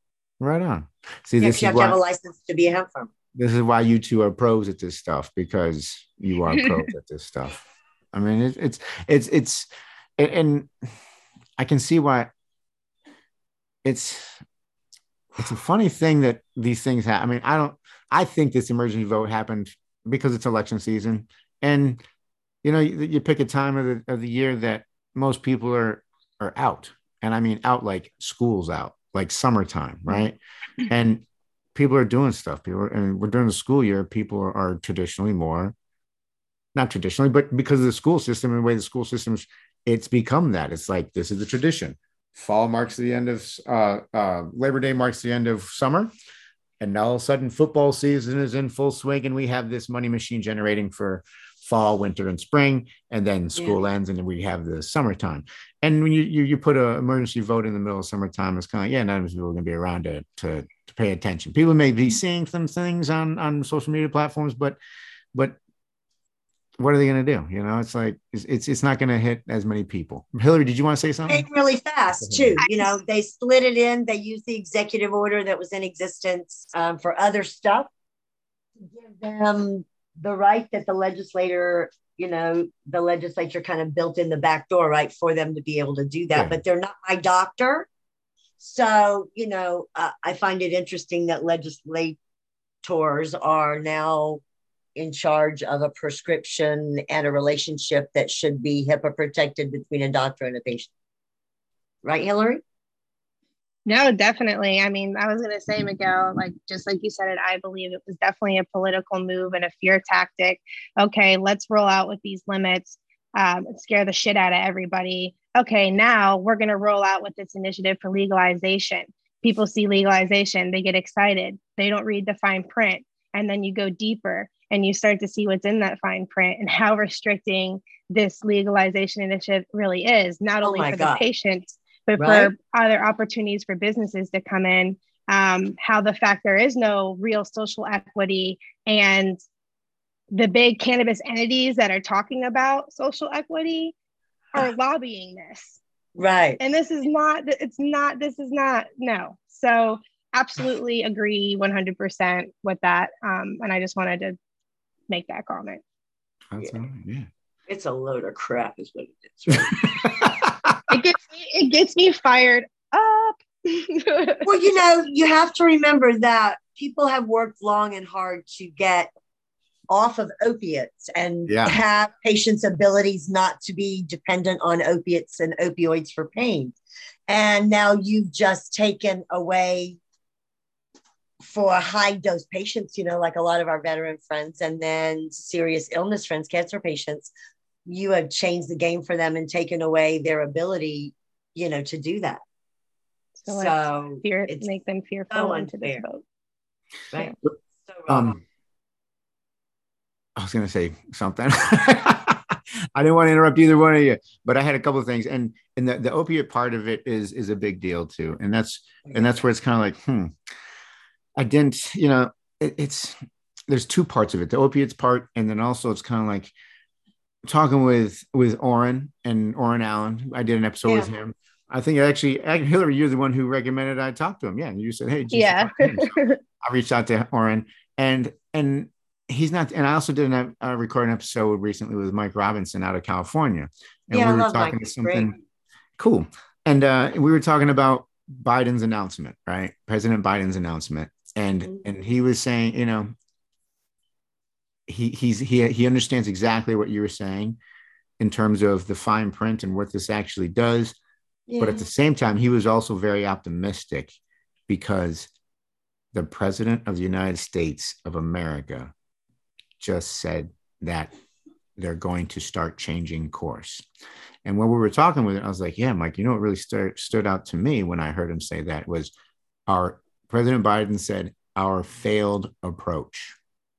Right on. See, Yeah, this you is have to have a license to be a hemp farmer. this is why you two are pros at this stuff because you are pros at this stuff. I mean, it, it's it's it's and I can see why it's it's a funny thing that these things happen. I mean, I don't. I think this emergency vote happened because it's election season, and you know, you, you pick a time of the of the year that most people are are out, and I mean out like schools out, like summertime, mm-hmm. right? And people are doing stuff. People, are, and we're during the school year. People are, are traditionally more, not traditionally, but because of the school system and the way the school systems, it's become that. It's like this is the tradition. Fall marks the end of uh, uh, Labor Day marks the end of summer, and now all of a sudden football season is in full swing, and we have this money machine generating for fall, winter, and spring, and then school ends, and then we have the summertime. And when you you, you put an emergency vote in the middle of summertime, it's kind of yeah, none of people are going to be around to, to to pay attention. People may be seeing some things on on social media platforms, but but what are they going to do? You know, it's like it's it's, it's not going to hit as many people. Hillary, did you want to say something? really fast too. You know, they split it in. They used the executive order that was in existence um, for other stuff to give them the right that the legislator, you know, the legislature kind of built in the back door, right, for them to be able to do that. Yeah. But they're not my doctor. So, you know, uh, I find it interesting that legislators are now in charge of a prescription and a relationship that should be HIPAA protected between a doctor and a patient. Right, Hillary? No, definitely. I mean, I was going to say, Miguel, like just like you said it, I believe it was definitely a political move and a fear tactic. Okay, let's roll out with these limits, um, scare the shit out of everybody. Okay, now we're going to roll out with this initiative for legalization. People see legalization, they get excited. They don't read the fine print. And then you go deeper and you start to see what's in that fine print and how restricting this legalization initiative really is, not oh only oh for God. the patients, but right? for other opportunities for businesses to come in. Um, how the fact there is no real social equity and the big cannabis entities that are talking about social equity are lobbying this. Right. And this is not, it's not, this is not, no. So absolutely agree 100% with that. Um, and I just wanted to make that comment. That's yeah. Right, yeah. It's a load of crap, is what it is. Right? it gets me, it gets me fired up. well, you know, you have to remember that people have worked long and hard to get off of opiates and yeah. have patients' abilities not to be dependent on opiates and opioids for pain. And now you've just taken away for high dose patients, you know, like a lot of our veteran friends, and then serious illness friends, cancer patients, you have changed the game for them and taken away their ability, you know, to do that. So, so fear, make them fearful so into this boat. Right. Yeah. Um, I was going to say something. I didn't want to interrupt either one of you, but I had a couple of things, and and the, the opiate part of it is is a big deal too, and that's and that's where it's kind of like, hmm, I didn't, you know, it, it's there's two parts of it, the opiates part, and then also it's kind of like talking with with Oren and Oren Allen. I did an episode yeah. with him. I think actually, Hillary, you're the one who recommended I talk to him. Yeah, and you said, "Hey, yeah." I reached out to Oren, and and he's not. And I also did a uh, recording episode recently with Mike Robinson out of California, and yeah, we were talking Mike. to something Great. cool. And uh, we were talking about Biden's announcement, right? President Biden's announcement, and mm-hmm. and he was saying you know he he's he he understands exactly what you were saying in terms of the fine print and what this actually does yeah. but at the same time he was also very optimistic because the president of the united states of america just said that they're going to start changing course and when we were talking with it i was like yeah mike you know what really st- stood out to me when i heard him say that was our President Biden said our failed approach.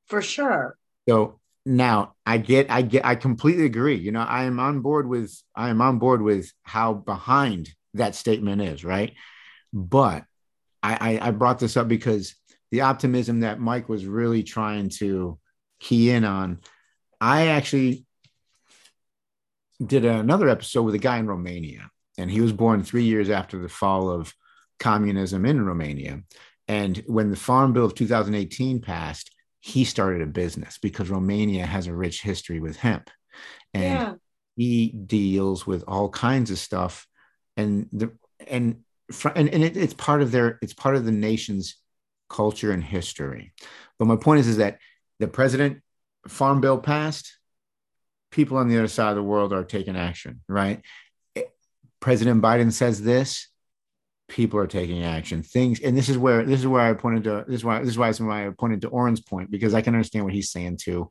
For sure. So now I get, I get, I completely agree. You know, I am on board with, I am on board with how behind that statement is, right? But I, I, I brought this up because the optimism that Mike was really trying to key in on, I actually did another episode with a guy in Romania, and he was born three years after the fall of communism in Romania. And when the Farm Bill of 2018 passed, he started a business because Romania has a rich history with hemp. And yeah. he deals with all kinds of stuff. And the and and, and it, it's part of their it's part of the nation's culture and history. But my point is, is that the president farm bill passed, people on the other side of the world are taking action, right? President Biden says this, people are taking action things and this is where this is where i pointed to this is why this is why, why i pointed to oren's point because i can understand what he's saying too.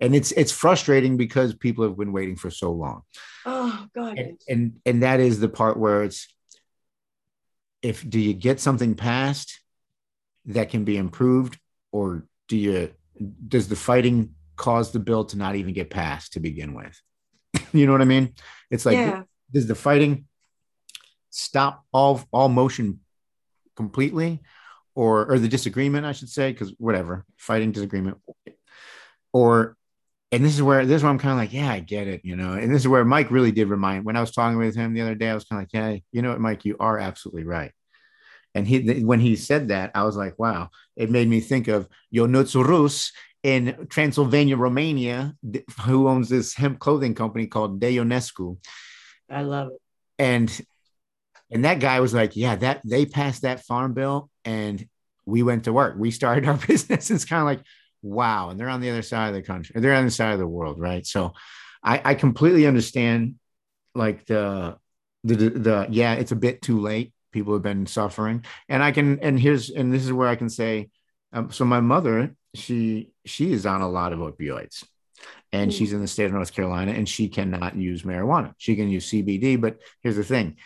And it's it's frustrating because people have been waiting for so long. Oh god. And and, and that is the part where it's if do you get something passed that can be improved or do you does the fighting cause the bill to not even get passed to begin with? You know what i mean? It's like yeah. does the fighting stop all all motion completely or or the disagreement i should say because whatever fighting disagreement or and this is where this is where I'm kind of like, yeah, I get it, you know. And this is where Mike really did remind when I was talking with him the other day, I was kind of like, yeah, you know what, Mike, you are absolutely right. And he when he said that, I was like, wow, it made me think of Rus in Transylvania, Romania, who owns this hemp clothing company called Deionescu. I love it. And and that guy was like, yeah, that they passed that farm bill and we went to work. We started our business. It's kind of like, wow. And they're on the other side of the country. They're on the side of the world, right? So I, I completely understand like the, the the the yeah, it's a bit too late. People have been suffering. And I can and here's and this is where I can say, um, so my mother, she she is on a lot of opioids and mm-hmm. she's in the state of North Carolina and she cannot use marijuana. She can use CBD, but here's the thing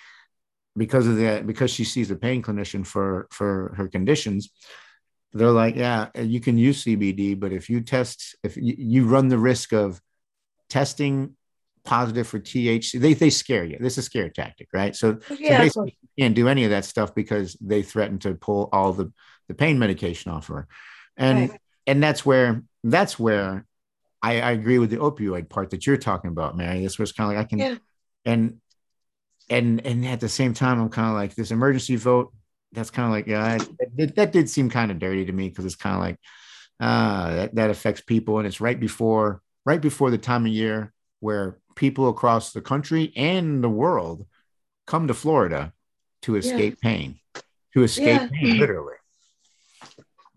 because of that, because she sees a pain clinician for for her conditions, they're like, yeah, you can use CBD, but if you test, if you, you run the risk of testing positive for THC, they they scare you. This is a scare tactic, right? So, yeah, so basically, you can't do any of that stuff because they threaten to pull all the the pain medication off her, and right. and that's where that's where I, I, agree with the opioid part that you're talking about, Mary. This was kind of like I can, yeah. and and and at the same time, I'm kind of like this emergency vote. That's kind of like yeah, that, that did seem kind of dirty to me because it's kind of like uh, that that affects people, and it's right before right before the time of year where people across the country and the world come to Florida to escape yeah. pain, to escape yeah. pain, literally.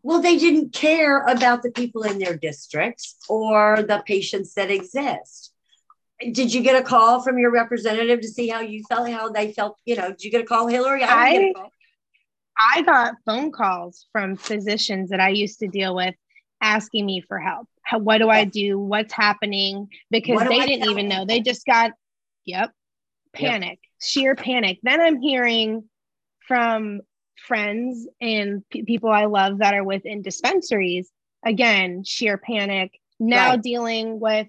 Well, they didn't care about the people in their districts or the patients that exist did you get a call from your representative to see how you felt, how they felt? You know, did you get a call, Hillary? I, I, I got phone calls from physicians that I used to deal with asking me for help. How, what do I do? What's happening? Because they didn't even know. They just got, yep, panic, yep. sheer panic. Then I'm hearing from friends and p- people I love that are within dispensaries. Again, sheer panic. Now right. dealing with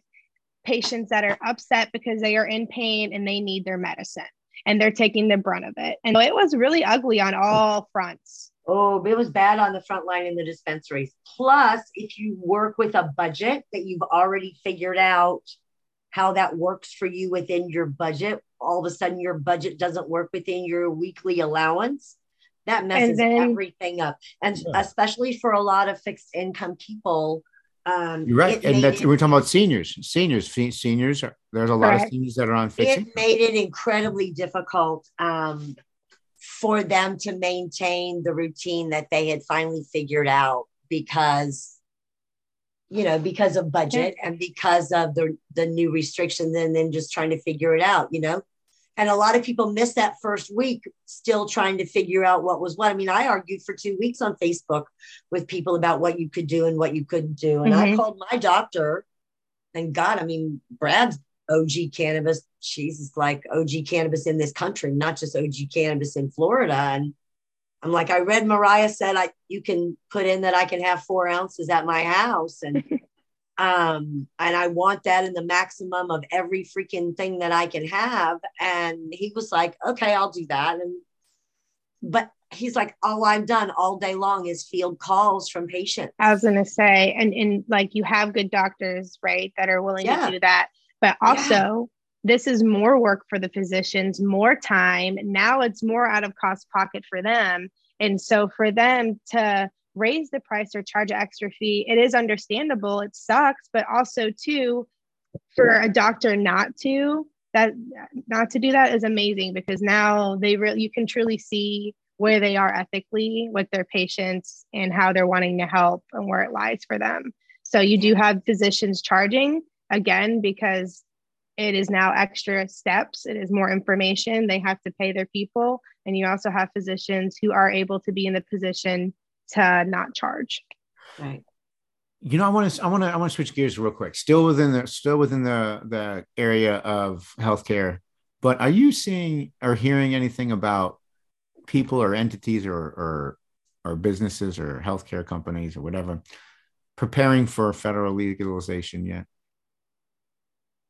patients that are upset because they are in pain and they need their medicine and they're taking the brunt of it. And it was really ugly on all fronts. Oh, it was bad on the front line in the dispensaries. Plus, if you work with a budget that you've already figured out how that works for you within your budget, all of a sudden your budget doesn't work within your weekly allowance. That messes then, everything up. And yeah. especially for a lot of fixed income people, um, You're right, and that's we're talking about seniors. Seniors, seniors. There's a lot correct. of seniors that are on fixing. It made it incredibly difficult um, for them to maintain the routine that they had finally figured out because, you know, because of budget and because of the the new restrictions, and then just trying to figure it out. You know, and a lot of people miss that first week still trying to figure out what was what. I mean, I argued for two weeks on Facebook with people about what you could do and what you couldn't do. And mm-hmm. I called my doctor, and God, I mean, Brad's OG cannabis. She's like OG cannabis in this country, not just OG cannabis in Florida. And I'm like, I read Mariah said I you can put in that I can have four ounces at my house. And um, and I want that in the maximum of every freaking thing that I can have. And he was like, okay, I'll do that. And but he's like, all I've done all day long is field calls from patients. I was gonna say, and and like you have good doctors, right, that are willing yeah. to do that. But also yeah. this is more work for the physicians, more time. Now it's more out of cost pocket for them. And so for them to raise the price or charge an extra fee, it is understandable. It sucks, but also too, for a doctor not to that not to do that is amazing because now they really you can truly see where they are ethically with their patients and how they're wanting to help and where it lies for them. So you do have physicians charging again because it is now extra steps, it is more information. They have to pay their people. And you also have physicians who are able to be in the position to not charge. Right. You know, I want to, I want to, I want to switch gears real quick. Still within the, still within the the area of healthcare, but are you seeing or hearing anything about people or entities or or or businesses or healthcare companies or whatever preparing for federal legalization yet?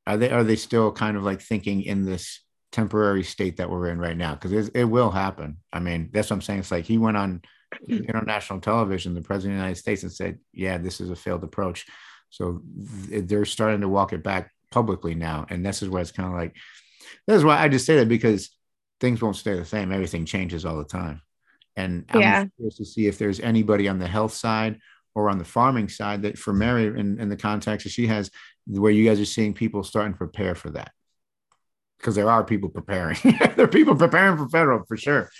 Are they are they still kind of like thinking in this temporary state that we're in right now? Because it will happen. I mean, that's what I'm saying. It's like he went on international television, the president of the United States, and said, "Yeah, this is a failed approach." So they're starting to walk it back publicly now. And this is why it's kind of like, that's why I just say that because things won't stay the same. Everything changes all the time. And I'm yeah. curious to see if there's anybody on the health side or on the farming side that for Mary in, in the context that she has, where you guys are seeing people starting to prepare for that. Because there are people preparing. there are people preparing for federal for sure.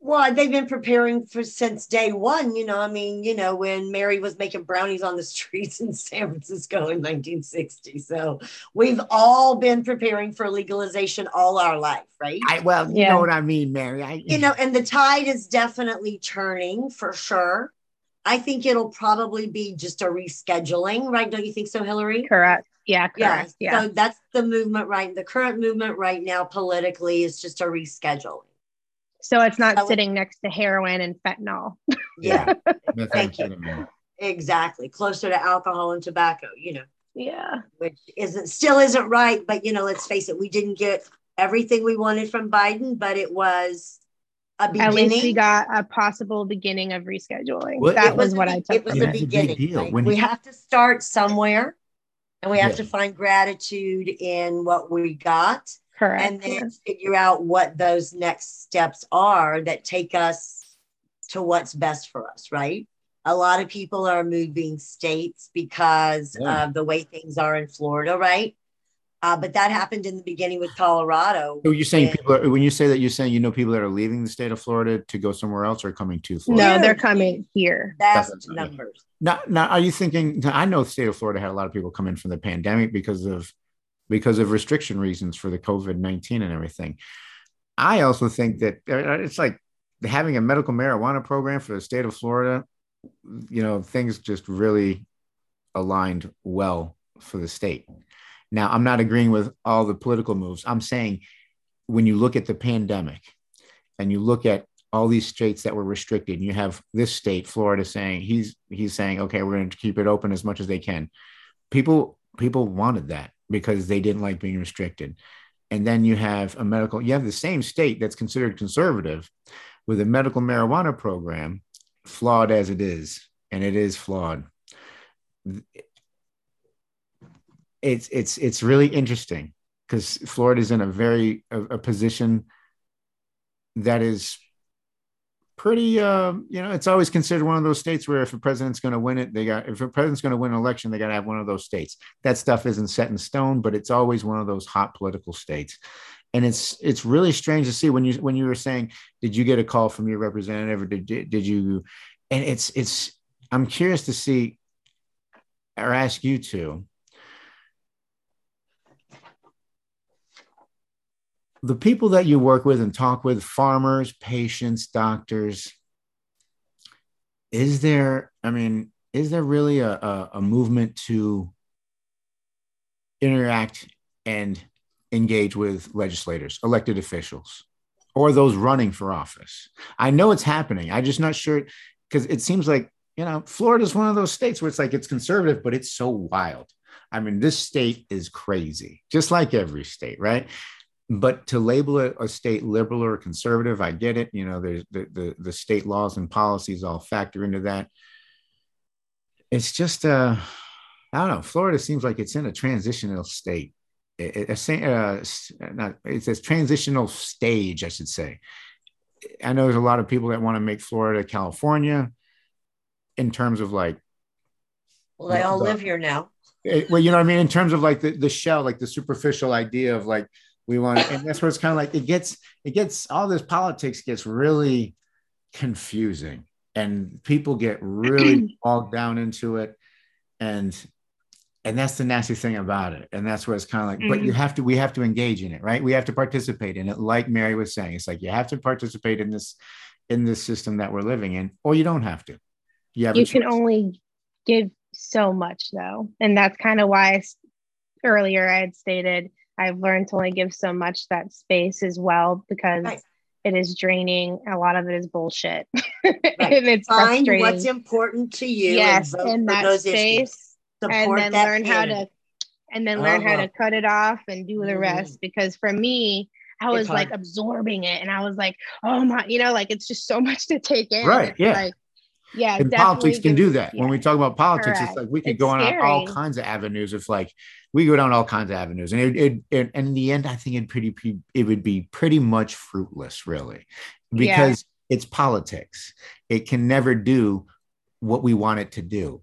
Well, they've been preparing for since day one. You know, I mean, you know, when Mary was making brownies on the streets in San Francisco in 1960. So we've all been preparing for legalization all our life, right? I, well, you yeah. know what I mean, Mary. I, you know, and the tide is definitely turning for sure. I think it'll probably be just a rescheduling, right? Don't you think so, Hillary? Correct. Yeah, correct. Yeah. yeah. So that's the movement, right? The current movement right now politically is just a rescheduling. So it's not sitting next to heroin and fentanyl. Yeah. Thank you. Exactly. Closer to alcohol and tobacco, you know. Yeah. Which isn't still isn't right, but you know, let's face it, we didn't get everything we wanted from Biden, but it was a beginning. At least we got a possible beginning of rescheduling. Well, that was, was what I took. It was a beginning. Right? we he, have to start somewhere and we have yeah. to find gratitude in what we got Correct. And then figure out what those next steps are that take us to what's best for us, right? A lot of people are moving states because yeah. of the way things are in Florida, right? Uh, but that happened in the beginning with Colorado. So you're saying people are, when you say that you're saying you know people that are leaving the state of Florida to go somewhere else or coming to Florida? No, they're coming here. Vast numbers. Now, now, are you thinking? I know the state of Florida had a lot of people come in from the pandemic because of because of restriction reasons for the COVID 19 and everything. I also think that uh, it's like having a medical marijuana program for the state of Florida, you know, things just really aligned well for the state. Now, I'm not agreeing with all the political moves. I'm saying when you look at the pandemic and you look at all these states that were restricted, and you have this state, Florida, saying he's he's saying, okay, we're going to keep it open as much as they can. People people wanted that because they didn't like being restricted. And then you have a medical, you have the same state that's considered conservative with a medical marijuana program, flawed as it is, and it is flawed. It's it's it's really interesting because Florida is in a very a, a position that is pretty uh, you know it's always considered one of those states where if a president's going to win it they got if a president's going to win an election they got to have one of those states. That stuff isn't set in stone but it's always one of those hot political states. And it's it's really strange to see when you when you were saying did you get a call from your representative or did did you? And it's it's i'm curious to see or ask you to the people that you work with and talk with, farmers, patients, doctors, is there, I mean, is there really a, a, a movement to interact and engage with legislators, elected officials, or those running for office? I know it's happening. I'm just not sure because it seems like, you know, Florida is one of those states where it's like it's conservative, but it's so wild. I mean, this state is crazy, just like every state, right? But to label it a state liberal or conservative, I get it. You know, there's the, the, the state laws and policies all factor into that. It's just, uh, I don't know. Florida seems like it's in a transitional state. It, it, uh, not, it's a transitional stage, I should say. I know there's a lot of people that want to make Florida California in terms of like. Well, they all the, live here now. It, well, you know what I mean? In terms of like the, the shell, like the superficial idea of like, we want and that's where it's kind of like it gets it gets all this politics gets really confusing and people get really bogged down into it. And and that's the nasty thing about it. And that's where it's kind of like mm-hmm. but you mm-hmm. have to we have to engage in it right? We have to participate in it. Like mary was saying it's like you have to participate in this in this system that we're living in or you don't have to. You, have you can only give so much though. And that's kind of why I, earlier i had stated I've learned to only give so much that space as well because right. it is draining. A lot of it is bullshit. Right. and it's Find what's important to you. Yes, in that space. and then learn how to and then learn uh-huh. how to cut it off and do the mm. rest. Because for me, I was like absorbing it and I was like, oh my, you know, like it's just so much to take in. Right. Yeah. Like, Yeah, and politics can do that. yeah. When we talk about politics, Correct. it's like we could It's go on all kinds of avenues. It's like we go down all kinds of avenues, and it, it, it and in the end, I think it pretty pre- it would be pretty much fruitless, really, because it's politics. It can never do what we want it to do.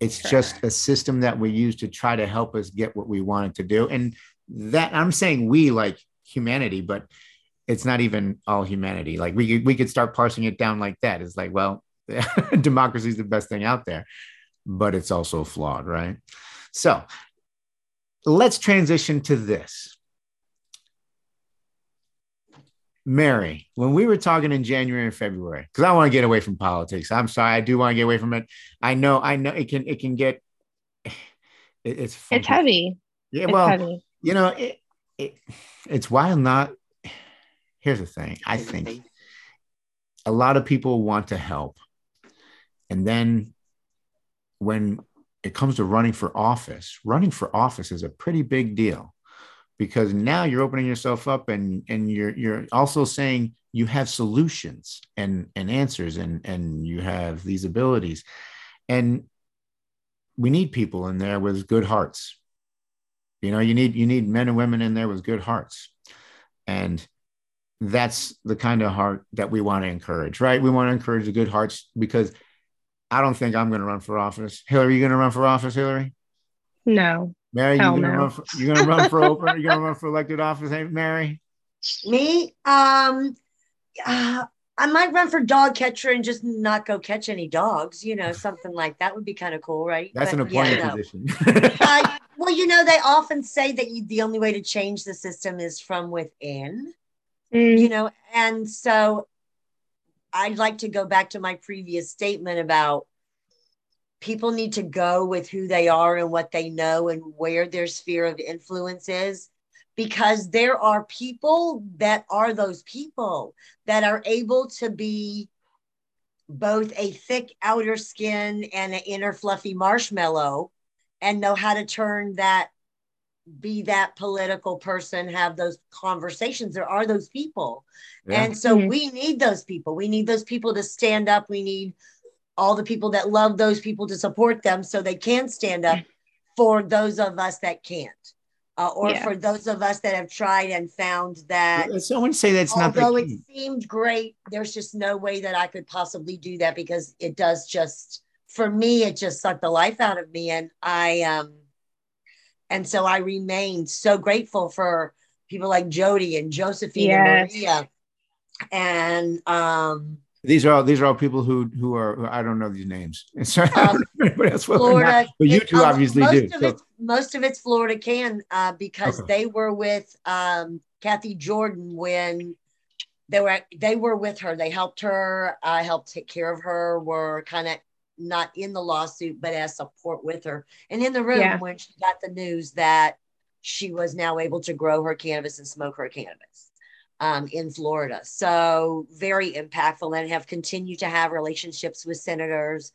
It's just a system that we use to try to help us get what we want it to do, and that I'm saying we like humanity, but it's not even all humanity. Like we we could start parsing it down like that. It's like, well, democracy is the best thing out there, but it's also flawed, right? So let's transition to this. Mary, when we were talking in January and February, because I want to get away from politics. I'm sorry, I do want to get away from it. I know, I know it can it can get it, it's It's heavy. Yeah, It's well, heavy. you know, it, it it's wild not here's the thing. I think a lot of people want to help. And then when it comes to running for office, running for office is a pretty big deal because now you're opening yourself up and and you're you're also saying you have solutions and and answers and and you have these abilities. And we need people in there with good hearts. You know you need you need men and women in there with good hearts. And that's the kind of heart that we want to encourage right? We want to encourage the good hearts because i don't think i'm going to run for office hillary you going to run for office hillary No. mary you Hell going to no. run for you going to run for open you going to run for elected office hey mary Me, um, uh, I might run for dog catcher and just not go catch any dogs. You know, something like that would be kind of cool, right? that's an But, yeah, appointed no. position Uh, well, you know, they often say that you, the only way to change the system is from within. Mm, you know and so i'd like to go back to my previous statement about people need to go with who they are and what they know and where their sphere of influence is because there are people that are those people that are able to be both a thick outer skin and an inner fluffy marshmallow and know how to turn that be that political person have those conversations there are those people Yeah. and so Mhm. we need those people. We need those people to stand up. We need all the people that love those people to support them so they can stand up for those of us that can't. Uh, or Yeah. for those of us that have tried and found that someone say that's not the although it seemed great, there's just no way that I could possibly do that because it does just for me, it just sucked the life out of me. And I um and so I remain so grateful for people like Jody and Josephine and Maria. And um These are all these are all people who who are who- I don't know these names. So Um, anybody else will or not, but you two um, obviously most do. Of So- it's, most of it's Florida can uh, because Okay. they were with um, Cathy Jordan when they were they were with her. They helped her, uh, helped take care of her. Were kind of not in the lawsuit, but as support with her, and in the room Yeah. when she got the news that she was now able to grow her cannabis and smoke her cannabis um, in Florida. So very impactful and have continued to have relationships with senators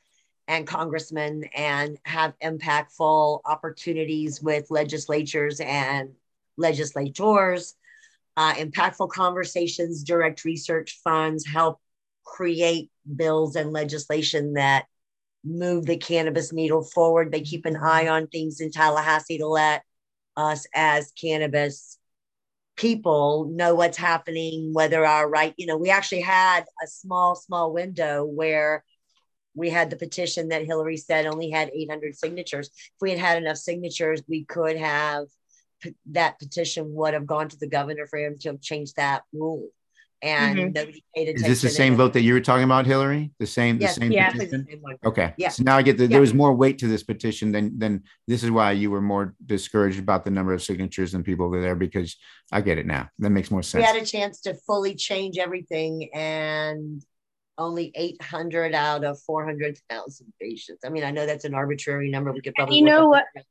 and congressmen and have impactful opportunities with legislatures and legislators, uh, impactful conversations, direct research funds, help create bills and legislation that move the cannabis needle forward. They keep an eye on things in Tallahassee to let us as cannabis people know what's happening, whether our right, you know, we actually had a small, small window where we had the petition that Hillary said only had 800 signatures. If we had had enough signatures, we could have that petition would have gone to the governor for him to have changed that rule. And Mhm. nobody paid Is this the same vote that you were talking about, Hillary? The same, the same Yeah. exactly the petition? same. Okay. Yeah. So now I get that Yeah. there was more weight to this petition than than this is why you were more discouraged about the number of signatures than people were there because I get it now. That makes more sense. We had a chance to fully change everything and only 800 out of 400,000 patients. I mean, I know that's an arbitrary number. We could probably you know what? the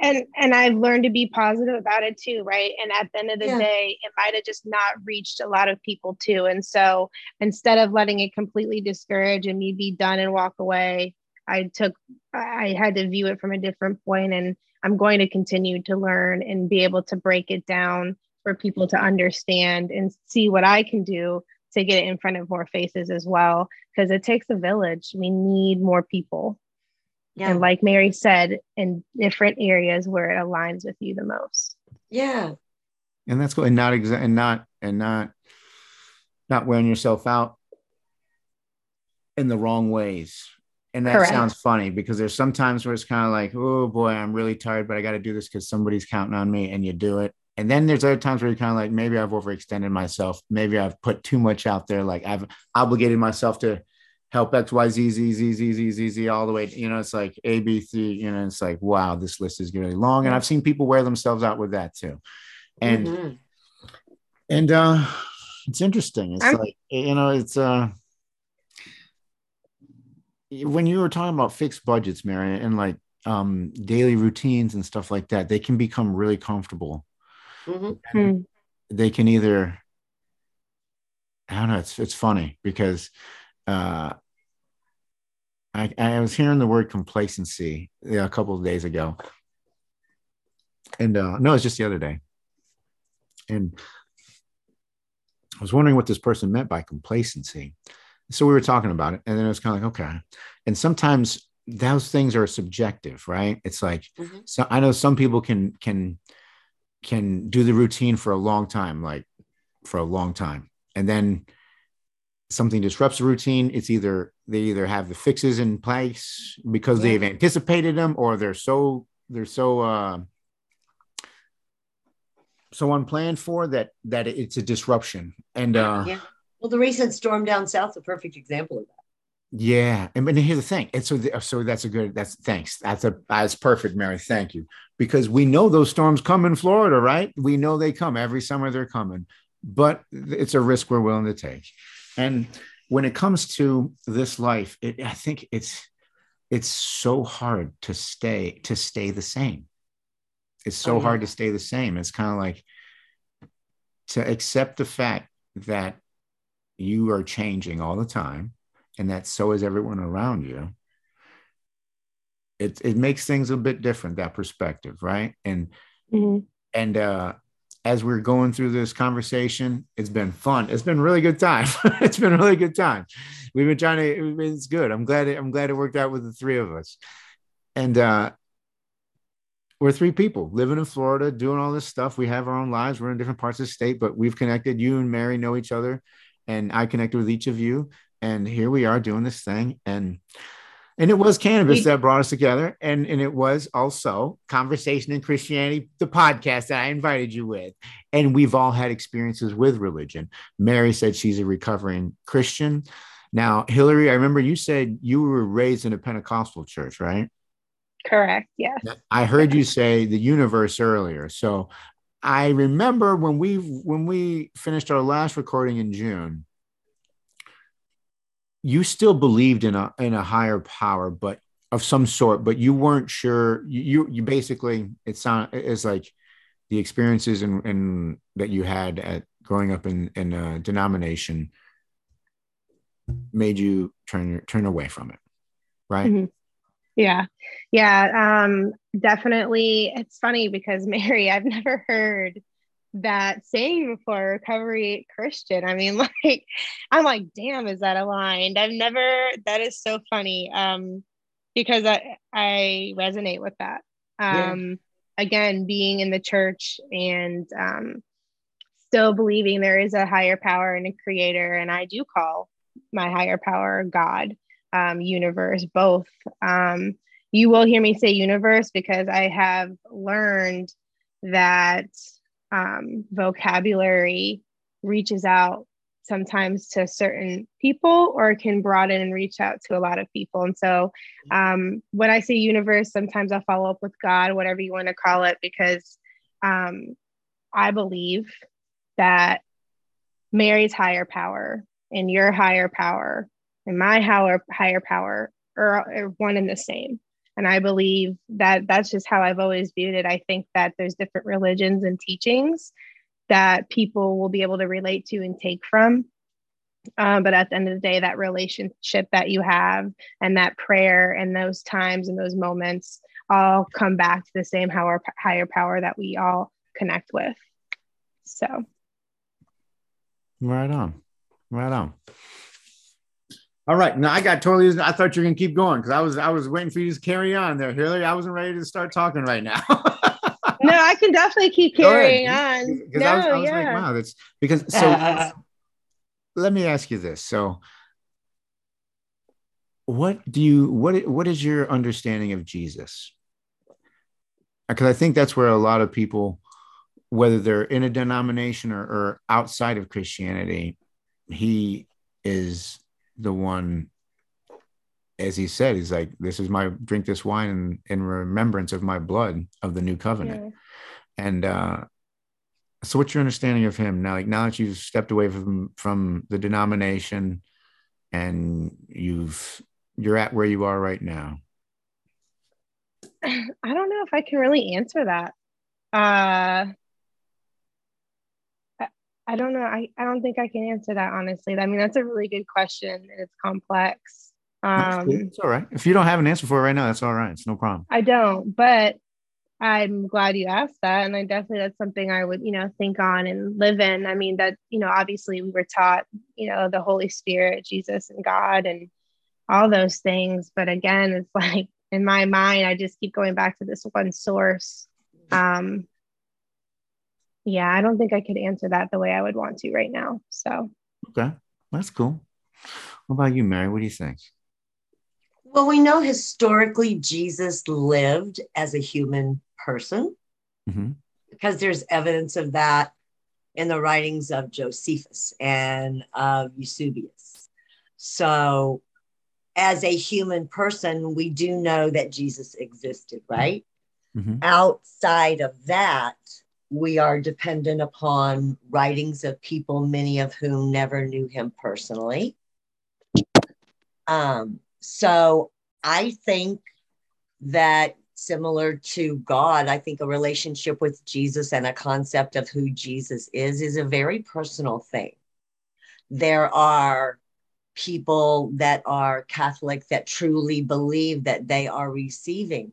and and I've learned to be positive about it too, right? And at the end of the Yeah. day, it might have just not reached a lot of people too. And so instead of letting it completely discourage and me be done and walk away, I took I had to view it from a different point and I'm going to continue to learn and be able to break it down for people to understand and see what I can do to get it in front of more faces as well because it takes a village we need more people yeah. and like mary said in different areas where it aligns with you the most. Yeah. And that's good and not exa- and not and not not wearing yourself out in the wrong ways. And that Correct. sounds funny because there's sometimes where it's kind of like oh boy i'm really tired but i got to do this because somebody's counting on me and you do it. And then there's other times where you're kind of like maybe i've overextended myself. Maybe i've put too much out there. Like i've obligated myself to help x y z z z z z z z all the way you know it's like a b c you know it's like wow this list is really long and i've seen people wear themselves out with that too and mm-hmm. and uh it's interesting it's I'm- like you know it's uh when you were talking about fixed budgets mary and like um daily routines and stuff like that they can become really comfortable Mm-hmm. Hmm. They can either, I don't know, it's, it's funny because uh, I, I was hearing the word complacency a couple of days ago. And uh, no, it's just the other day. And I was wondering what this person meant by complacency. So we were talking about it, and then it was kind of like, okay. And sometimes those things are subjective, right? It's like, mm-hmm. so I know some people can can can do the routine for a long time, like for a long time. And then something disrupts the routine. It's either they either have the fixes in place because yeah. they've anticipated them or they're so they're so uh so unplanned for that that it's a disruption. And uh yeah. Well, the recent storm down south, a perfect example of that. Yeah, and, and here's the thing, and so the, so that's a good that's thanks that's a that's perfect, Mary. Thank you, because we know those storms come in Florida, right? We know they come every summer. They're coming, but it's a risk we're willing to take. And when it comes to this life, it, I think it's it's so hard to stay to stay the same. It's so oh, yeah. hard to stay the same. It's kind of like to accept the fact that you are changing all the time and that so is everyone around you it, it makes things a bit different that perspective right and mm-hmm. and uh as we're going through this conversation it's been fun it's been really good time it's been a really good time we've been trying to it's good i'm glad it, i'm glad it worked out with the three of us and uh we're three people living in Florida, doing all this stuff. We have our own lives. We're in different parts of the state, but we've connected. You and Mary know each other, and I connected with each of you and here we are doing this thing and and it was cannabis that brought us together and and it was also conversation in christianity the podcast that i invited you with. And we've all had experiences with religion. Mary said she's a recovering christian. Now hillary i remember you said you were raised in a pentecostal church right? Correct yes. I heard you say the universe earlier. So i remember when we when we finished our last recording in june you still believed in a in a higher power, but of some sort, but you weren't sure. You you basically it sound it's like the experiences and and that you had at growing up in in a denomination made you turn turn away from it, right? Mm-hmm. Yeah, yeah, um, definitely. It's funny because Mary, I've never heard that saying before recovery Christian. I mean, like, I'm like, damn, is that aligned? I've never, that is so funny. Um, because I, I resonate with that. Um, yeah. again, being in the church and, um, still believing there is a higher power and a creator. And I do call my higher power God, um, universe, both. Um, you will hear me say universe because I have learned that um, vocabulary reaches out sometimes to certain people or can broaden and reach out to a lot of people. And so um, when I say universe, sometimes I'll follow up with God, whatever you want to call it, because um, I believe that Mary's higher power and your higher power and my higher higher power are, are one and the same and i believe that that's just how i've always viewed it. I think that there's different religions and teachings that people will be able to relate to and take from. Um, but at the end of the day that relationship that you have and that prayer and those times and those moments all come back to the same higher, higher power that we all connect with. So. Right on. Right on. All right. Now I got totally. I thought you were gonna keep going because I was I was waiting for you to carry on there, Hillary. I wasn't ready to start talking right now. no, I can definitely keep carrying on. Because no, I was, I was yeah. like, wow, that's because so. Uh, let me ask you this. So, what do you what what is your understanding of Jesus? Because I think that's where a lot of people, whether they're in a denomination or, or outside of Christianity, he is the one as he said, he's like, "This is my drink this wine in, in remembrance of my blood of the new covenant." Yeah. And uh, so, what's your understanding of him now? Like now that you've stepped away from from the denomination, and you've you're at where you are right now. I don't know if I can really answer that. Uh, I don't know. I, I don't think I can answer that honestly. I mean, that's a really good question and it's complex. Um, it's all right. If you don't have an answer for it right now, that's all right. It's no problem. I don't, but I'm glad you asked that. And I definitely, that's something I would, you know, think on and live in. I mean, that, you know, obviously we were taught, you know, the Holy Spirit, Jesus and God and all those things. But again, it's like in my mind, I just keep going back to this one source. Um, yeah, I don't think I could answer that the way I would want to right now. So, okay, that's cool. What about you, Mary? What do you think? Well, we know historically Jesus lived as a human person mm-hmm. because there's evidence of that in the writings of Josephus and of Eusebius. So, as a human person, we do know that Jesus existed, right? Mm-hmm. Outside of that, we are dependent upon writings of people, many of whom never knew him personally. Um, so I think that similar to God, I think a relationship with Jesus and a concept of who Jesus is is a very personal thing. There are people that are Catholic that truly believe that they are receiving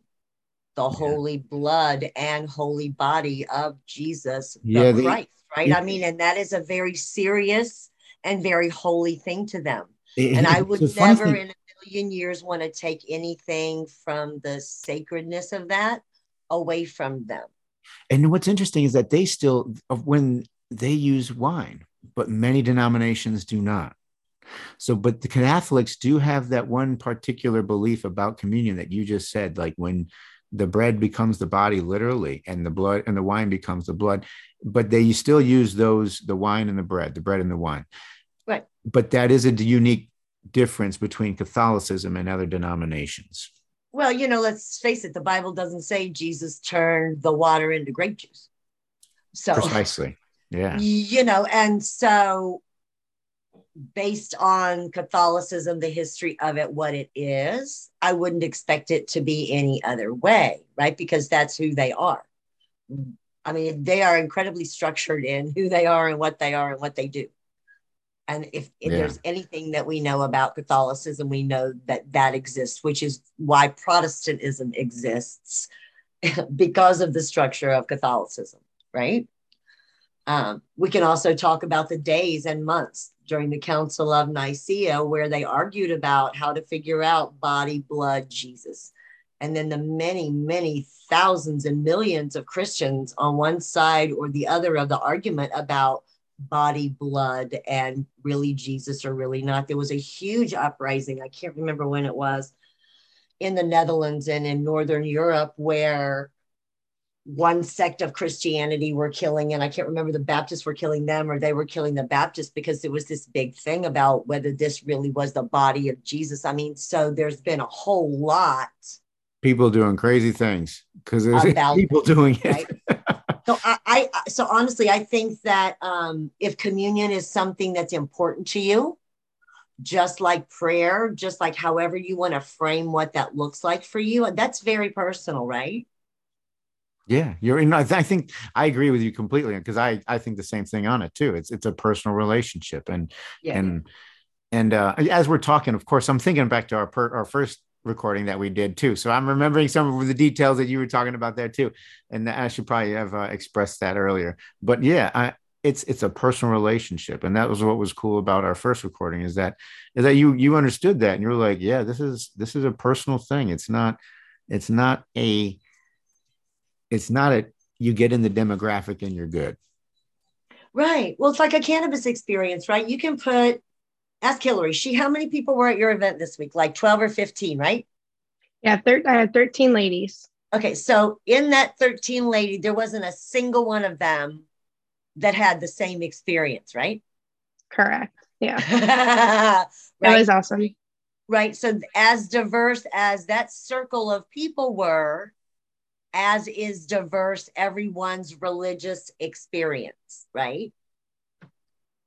the holy blood and holy body of Jesus yeah, the Christ, right? I mean, and that is a very serious and very holy thing to them. It, and I would never in a million years want to take anything from the sacredness of that away from them. And what's interesting is that they still, when they use wine, but many denominations do not. So, but the Catholics do have that one particular belief about communion that you just said, like when the bread becomes the body literally and the blood and the wine becomes the blood but they still use those the wine and the bread the bread and the wine. Right. But that is a unique difference between catholicism and other denominations. Well you know let's face it the bible doesn't say jesus turned the water into grape juice. So precisely. Yeah. you know and so based on Catholicism, the history of it, what it is, I wouldn't expect it to be any other way, right? Because that's who they are. I mean, they are incredibly structured in who they are and what they are and what they do. And if, if yeah. there's anything that we know about Catholicism, we know that that exists, which is why Protestantism exists because of the structure of Catholicism, right? Um, we can also talk about the days and months during the Council of Nicaea, where they argued about how to figure out body, blood, Jesus. And then the many, many thousands and millions of Christians on one side or the other of the argument about body, blood, and really Jesus or really not. There was a huge uprising. I can't remember when it was in the Netherlands and in Northern Europe where one sect of Christianity were killing, and I can't remember the Baptists were killing them or they were killing the Baptists because there was this big thing about whether this really was the body of Jesus. I mean, so there's been a whole lot. People doing crazy things because there's people doing it. Right? so I, I, so honestly, I think that um, if communion is something that's important to you, just like prayer, just like however you want to frame what that looks like for you, that's very personal, right? Yeah, you're in. I think I agree with you completely because I I think the same thing on it too. It's it's a personal relationship and yeah. and and uh, as we're talking, of course, I'm thinking back to our per, our first recording that we did too. So I'm remembering some of the details that you were talking about there too. And I should probably have uh, expressed that earlier. But yeah, I it's it's a personal relationship and that was what was cool about our first recording is that is that you you understood that and you were like yeah this is this is a personal thing it's not it's not a it's not a you get in the demographic and you're good right well it's like a cannabis experience right you can put ask hillary she how many people were at your event this week like 12 or 15 right yeah thir- i had 13 ladies okay so in that 13 lady there wasn't a single one of them that had the same experience, right? Correct. Yeah. right? That was awesome. Right. So, as diverse as that circle of people were, as is diverse everyone's religious experience, right?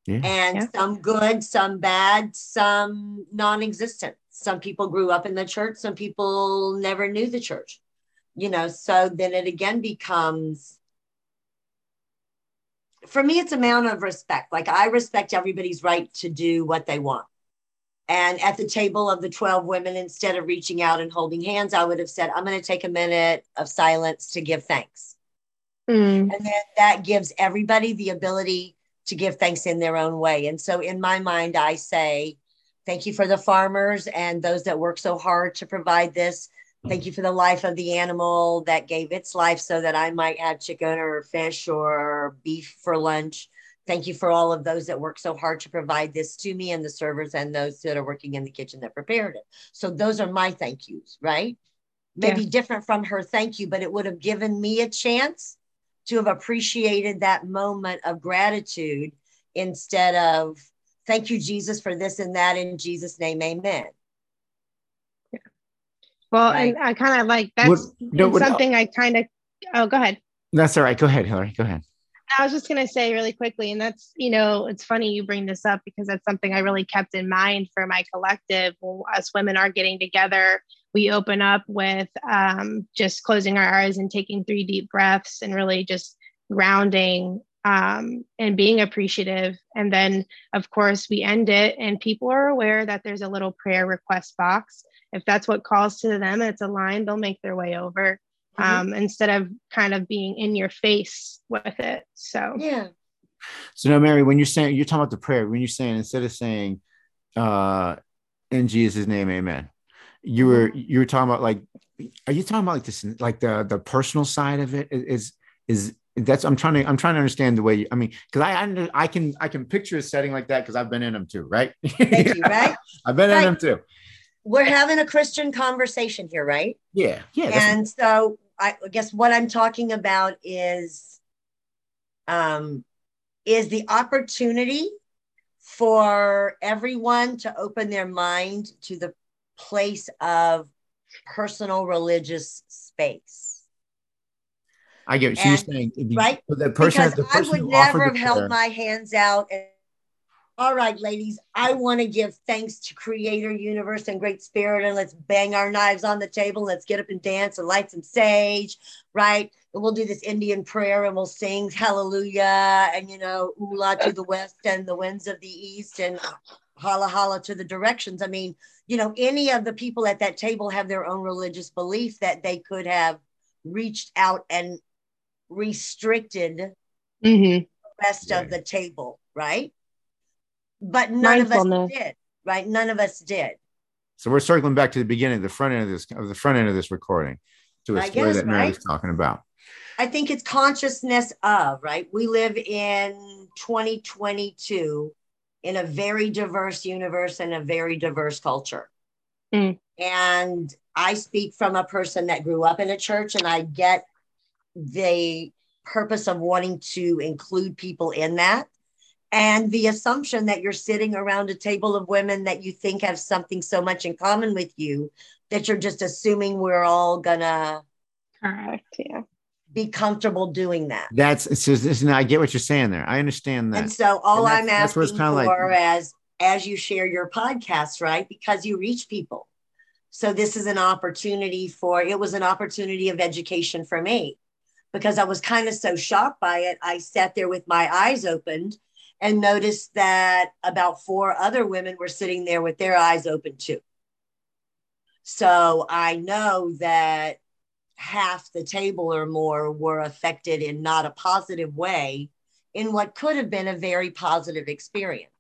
Yeah. And yeah. some good, some bad, some non existent. Some people grew up in the church, some people never knew the church, you know. So then it again becomes for me, it's amount of respect. Like I respect everybody's right to do what they want. And at the table of the 12 women, instead of reaching out and holding hands, I would have said, I'm going to take a minute of silence to give thanks. Mm. And then that gives everybody the ability to give thanks in their own way. And so in my mind, I say, thank you for the farmers and those that work so hard to provide this. Thank you for the life of the animal that gave its life so that I might have chicken or fish or beef for lunch. Thank you for all of those that work so hard to provide this to me and the servers and those that are working in the kitchen that prepared it. So those are my thank yous, right? Maybe yeah. different from her thank you, but it would have given me a chance to have appreciated that moment of gratitude instead of thank you, Jesus, for this and that in Jesus' name, amen. Well, right? and I kind of like that's what, no, what, something I kind of. Oh, go ahead. That's all right. Go ahead, Hillary. Go ahead. I was just going to say really quickly, and that's, you know, it's funny you bring this up because that's something I really kept in mind for my collective. Us women are getting together. We open up with um, just closing our eyes and taking three deep breaths and really just grounding um, and being appreciative. And then, of course, we end it, and people are aware that there's a little prayer request box if that's what calls to them, it's a line, they'll make their way over mm-hmm. um, instead of kind of being in your face with it. So, yeah. So now, Mary, when you're saying, you're talking about the prayer, when you're saying, instead of saying, uh, in Jesus' name, amen, you were, mm-hmm. you were talking about like, are you talking about like this, like the, the personal side of it is, is, that's I'm trying to I'm trying to understand the way you, I mean because I, I I can I can picture a setting like that because I've been in them too right Thank you, right I've been right. in them too we're having a Christian conversation here, right? Yeah. Yeah. And so I guess what I'm talking about is um is the opportunity for everyone to open their mind to the place of personal religious space. I get what you're saying. Right? The person, because the person I would never have held my hands out and all right, ladies, I want to give thanks to Creator, Universe, and Great Spirit, and let's bang our knives on the table. Let's get up and dance and light some sage, right? And we'll do this Indian prayer and we'll sing hallelujah and, you know, ula to the west and the winds of the east and holla holla to the directions. I mean, you know, any of the people at that table have their own religious belief that they could have reached out and restricted mm-hmm. the rest right. of the table, right? But none of us did right? None of us did. So we're circling back to the beginning the front end of this of the front end of this recording to a I story guess, that Mary's right? talking about. I think it's consciousness of right? We live in 2022 in a very diverse universe and a very diverse culture. Mm. and i speak from a person that grew up in a church and i get the purpose of wanting to include people in that and the assumption that you're sitting around a table of women that you think have something so much in common with you that you're just assuming we're all gonna correct yeah. be comfortable doing that. That's it's just i get what you're saying there. I understand that. And so all and i'm asking for like, as as you share your podcast right because you reach people. So this is an opportunity for it was an opportunity of education for me because i was kind of so shocked by it i sat there with my eyes opened and noticed that about four other women were sitting there with their eyes open too. So I know that half the table or more were affected in not a positive way in what could have been a very positive experience.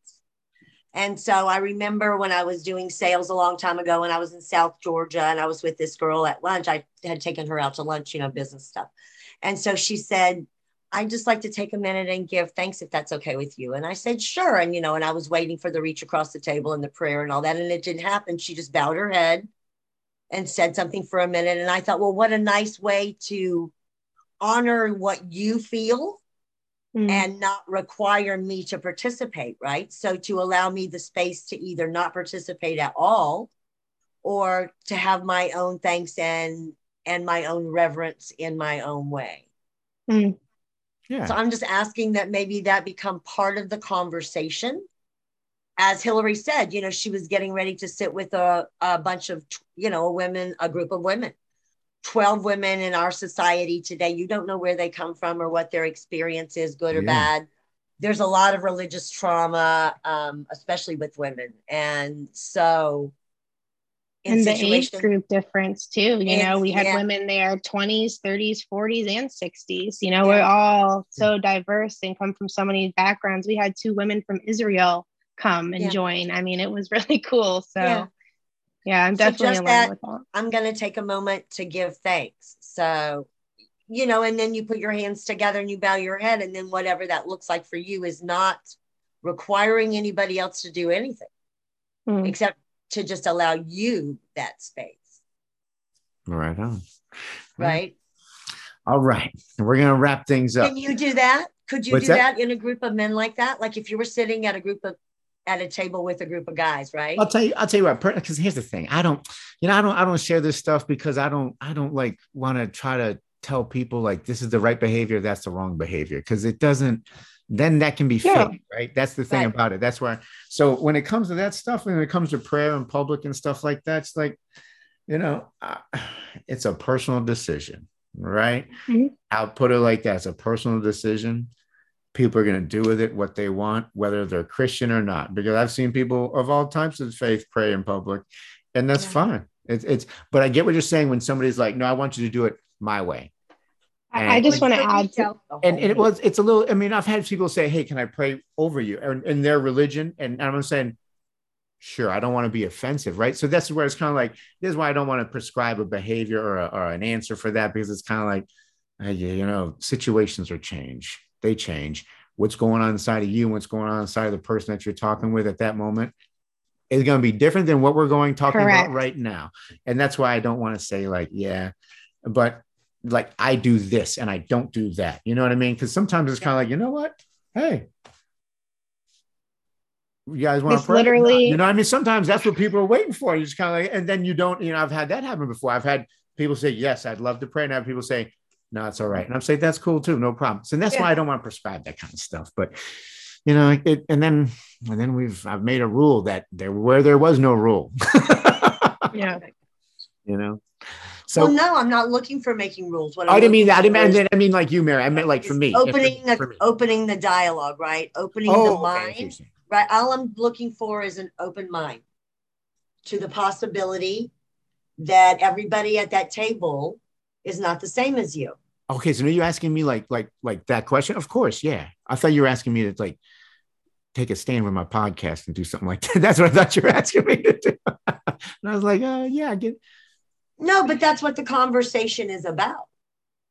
And so I remember when I was doing sales a long time ago when I was in South Georgia and I was with this girl at lunch, I had taken her out to lunch, you know, business stuff. And so she said, I'd just like to take a minute and give thanks if that's okay with you. And I said, sure. And, you know, and I was waiting for the reach across the table and the prayer and all that. And it didn't happen. She just bowed her head and said something for a minute. And I thought, well, what a nice way to honor what you feel mm. and not require me to participate, right? So to allow me the space to either not participate at all or to have my own thanks and and my own reverence in my own way. Mm. Yeah. So I'm just asking that maybe that become part of the conversation. As Hillary said, you know, she was getting ready to sit with a, a bunch of, you know, women, a group of women 12 women in our society today. You don't know where they come from or what their experience is, good or yeah. bad. There's a lot of religious trauma, um, especially with women. And so, and the age group difference too. You know, we had yeah. women there 20s, 30s, 40s, and 60s. You know, yeah. we're all so diverse and come from so many backgrounds. We had two women from Israel come and join. I mean, it was really cool. So yeah, I'm definitely so that, with that. I'm going to take a moment to give thanks. So, you know, and then you put your hands together and you bow your head, and then whatever that looks like for you is not requiring anybody else to do anything mm. except to just allow you that space. Right on. Right. All right. We're going to wrap things up. Can you do that? Could you What's do that? that in a group of men like that? Like if you were sitting at a group of at a table with a group of guys, right? I'll tell you, I'll tell you what, because here's the thing. I don't, you know, I don't, I don't share this stuff because I don't, I don't like want to try to tell people like this is the right behavior, that's the wrong behavior. Cause it doesn't, then that can be yeah. fake, right? That's the thing right. about it. That's why. So when it comes to that stuff, when it comes to prayer in public and stuff like that, it's like, you know, uh, it's a personal decision, right? Mm-hmm. I'll put it like that. It's a personal decision people are going to do with it what they want, whether they're Christian or not. Because I've seen people of all types of faith pray in public, and that's yeah. fine. It's, it's, but I get what you're saying when somebody's like, "No, I want you to do it my way." And, I just want to add to, and, and, it was, it's a little. I mean, I've had people say, "Hey, can I pray over you?" And in their religion, and I'm saying, sure i don't want to be offensive right so that's where it's kind of like this is why i don't want to prescribe a behavior or, a, or an answer for that because it's kind of like uh, you know situations are change they change. What's going on inside of you, what's going on inside of the person that you're talking with at that moment is going to be different than what we're going talking Correct. about right now. And that's why I don't want to say like, yeah, but like I do this and I don't do that. You know what I mean? Because sometimes it's kind of like, you know what? Hey, you guys want to pray? Literally, you know, I mean, sometimes that's what people are waiting for. You just kind of like, and then you don't, you know, I've had that happen before. I've had people say, Yes, I'd love to pray. And I have people say, no, it's all right. And I'm saying that's cool too, no problem. So that's yeah. why I don't want to prescribe that kind of stuff. But you know, it, and then and then we've I've made a rule that there where there was no rule. yeah. You know. So well, no, I'm not looking for making rules. What I didn't mean that. I didn't mean, I mean like you, Mary. I meant like for me. Opening me. opening the dialogue, right? Opening oh, the mind. Right. All I'm looking for is an open mind to the possibility that everybody at that table is not the same as you. Okay, so are you asking me like like like that question? Of course, yeah. I thought you were asking me to like take a stand with my podcast and do something like that. That's what I thought you were asking me to do. and I was like, uh, yeah, I get. No, but that's what the conversation is about.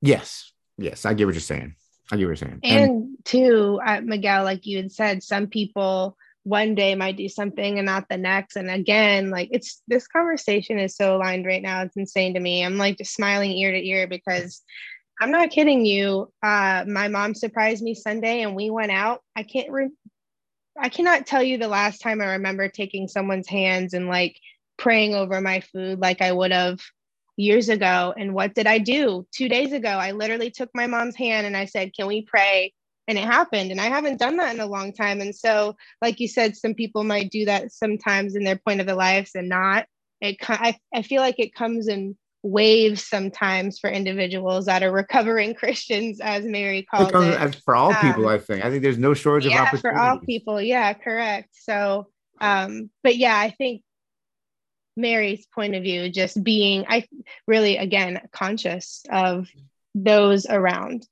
Yes, yes, I get what you're saying. I get what you're saying. And, and too, uh, Miguel, like you had said, some people one day might do something and not the next. And again, like it's this conversation is so aligned right now. It's insane to me. I'm like just smiling ear to ear because I'm not kidding you. Uh, my mom surprised me Sunday and we went out. I can't re- I cannot tell you the last time I remember taking someone's hands and like praying over my food like I would have years ago. And what did I do? Two days ago, I literally took my mom's hand and I said, Can we pray and it happened and i haven't done that in a long time and so like you said some people might do that sometimes in their point of their lives and not it i, I feel like it comes in waves sometimes for individuals that are recovering christians as mary calls it, it. for all people um, i think i think there's no shortage yeah, of opportunity for all people yeah correct so um but yeah i think mary's point of view just being i really again conscious of those around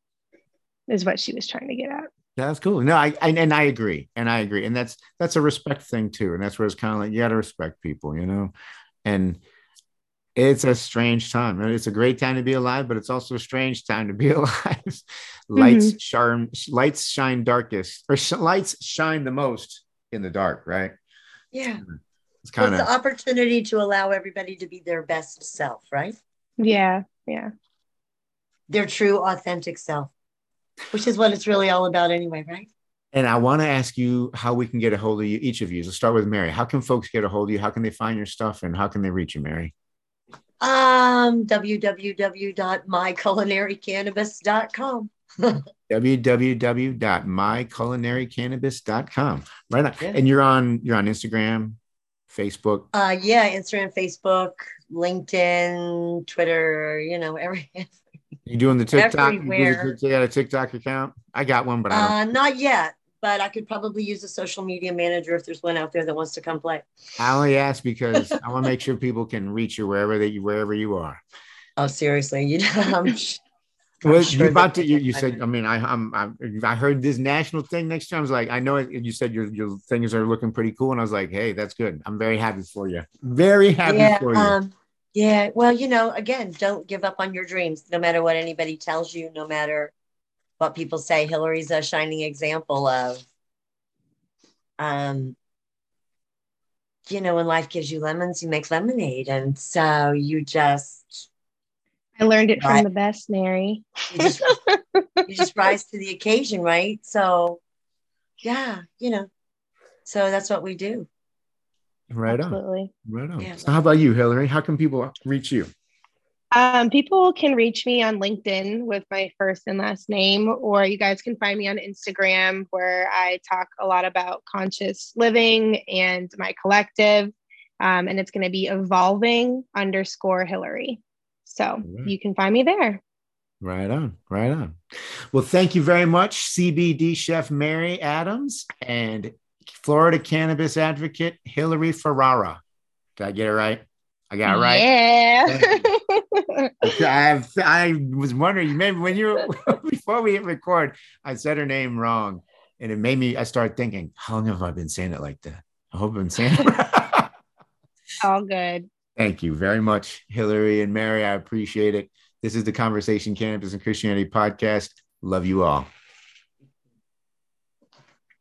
is what she was trying to get at. That's cool. No, I, I and I agree, and I agree, and that's that's a respect thing too, and that's where it's kind of like you got to respect people, you know, and it's a strange time. It's a great time to be alive, but it's also a strange time to be alive. lights mm-hmm. shine, lights shine darkest, or sh- lights shine the most in the dark, right? Yeah, it's kind of well, the opportunity to allow everybody to be their best self, right? Yeah, yeah, their true, authentic self which is what it's really all about anyway, right? And I want to ask you how we can get a hold of you, each of you. Let's start with Mary. How can folks get a hold of you? How can they find your stuff and how can they reach you, Mary? Um, www.myculinarycannabis.com. www.myculinarycannabis.com. Right on. Yeah. And you're on you're on Instagram, Facebook. Uh yeah, Instagram, Facebook, LinkedIn, Twitter, you know, everything. You doing the TikTok? Everywhere. You, got a TikTok account? I got one, but I uh, not yet. But I could probably use a social media manager if there's one out there that wants to come play. I only ask because I want to make sure people can reach you wherever that you wherever you are. Oh, seriously, you know. well, sure you about to. You, you said. I mean, I, I'm, I'm. I heard this national thing next time. I was like, I know. It, you said your your things are looking pretty cool, and I was like, hey, that's good. I'm very happy for you. Very happy yeah, for you. Um, yeah. Well, you know, again, don't give up on your dreams, no matter what anybody tells you, no matter what people say. Hillary's a shining example of, um, you know, when life gives you lemons, you make lemonade. And so you just. I learned it from the best, Mary. you, just, you just rise to the occasion, right? So, yeah, you know, so that's what we do. Right Absolutely. on. Right on. Yeah. So how about you, Hillary? How can people reach you? Um, people can reach me on LinkedIn with my first and last name, or you guys can find me on Instagram where I talk a lot about conscious living and my collective. Um, and it's going to be evolving underscore Hillary. So right. you can find me there. Right on, right on. Well, thank you very much, CBD chef Mary Adams and Florida cannabis advocate Hillary Ferrara. Did I get it right? I got it right. Yeah. I I was wondering. Maybe when you before we hit record, I said her name wrong, and it made me. I started thinking, how long have I been saying it like that? I hope I've been saying it. All good. Thank you very much, Hillary and Mary. I appreciate it. This is the Conversation Cannabis and Christianity podcast. Love you all.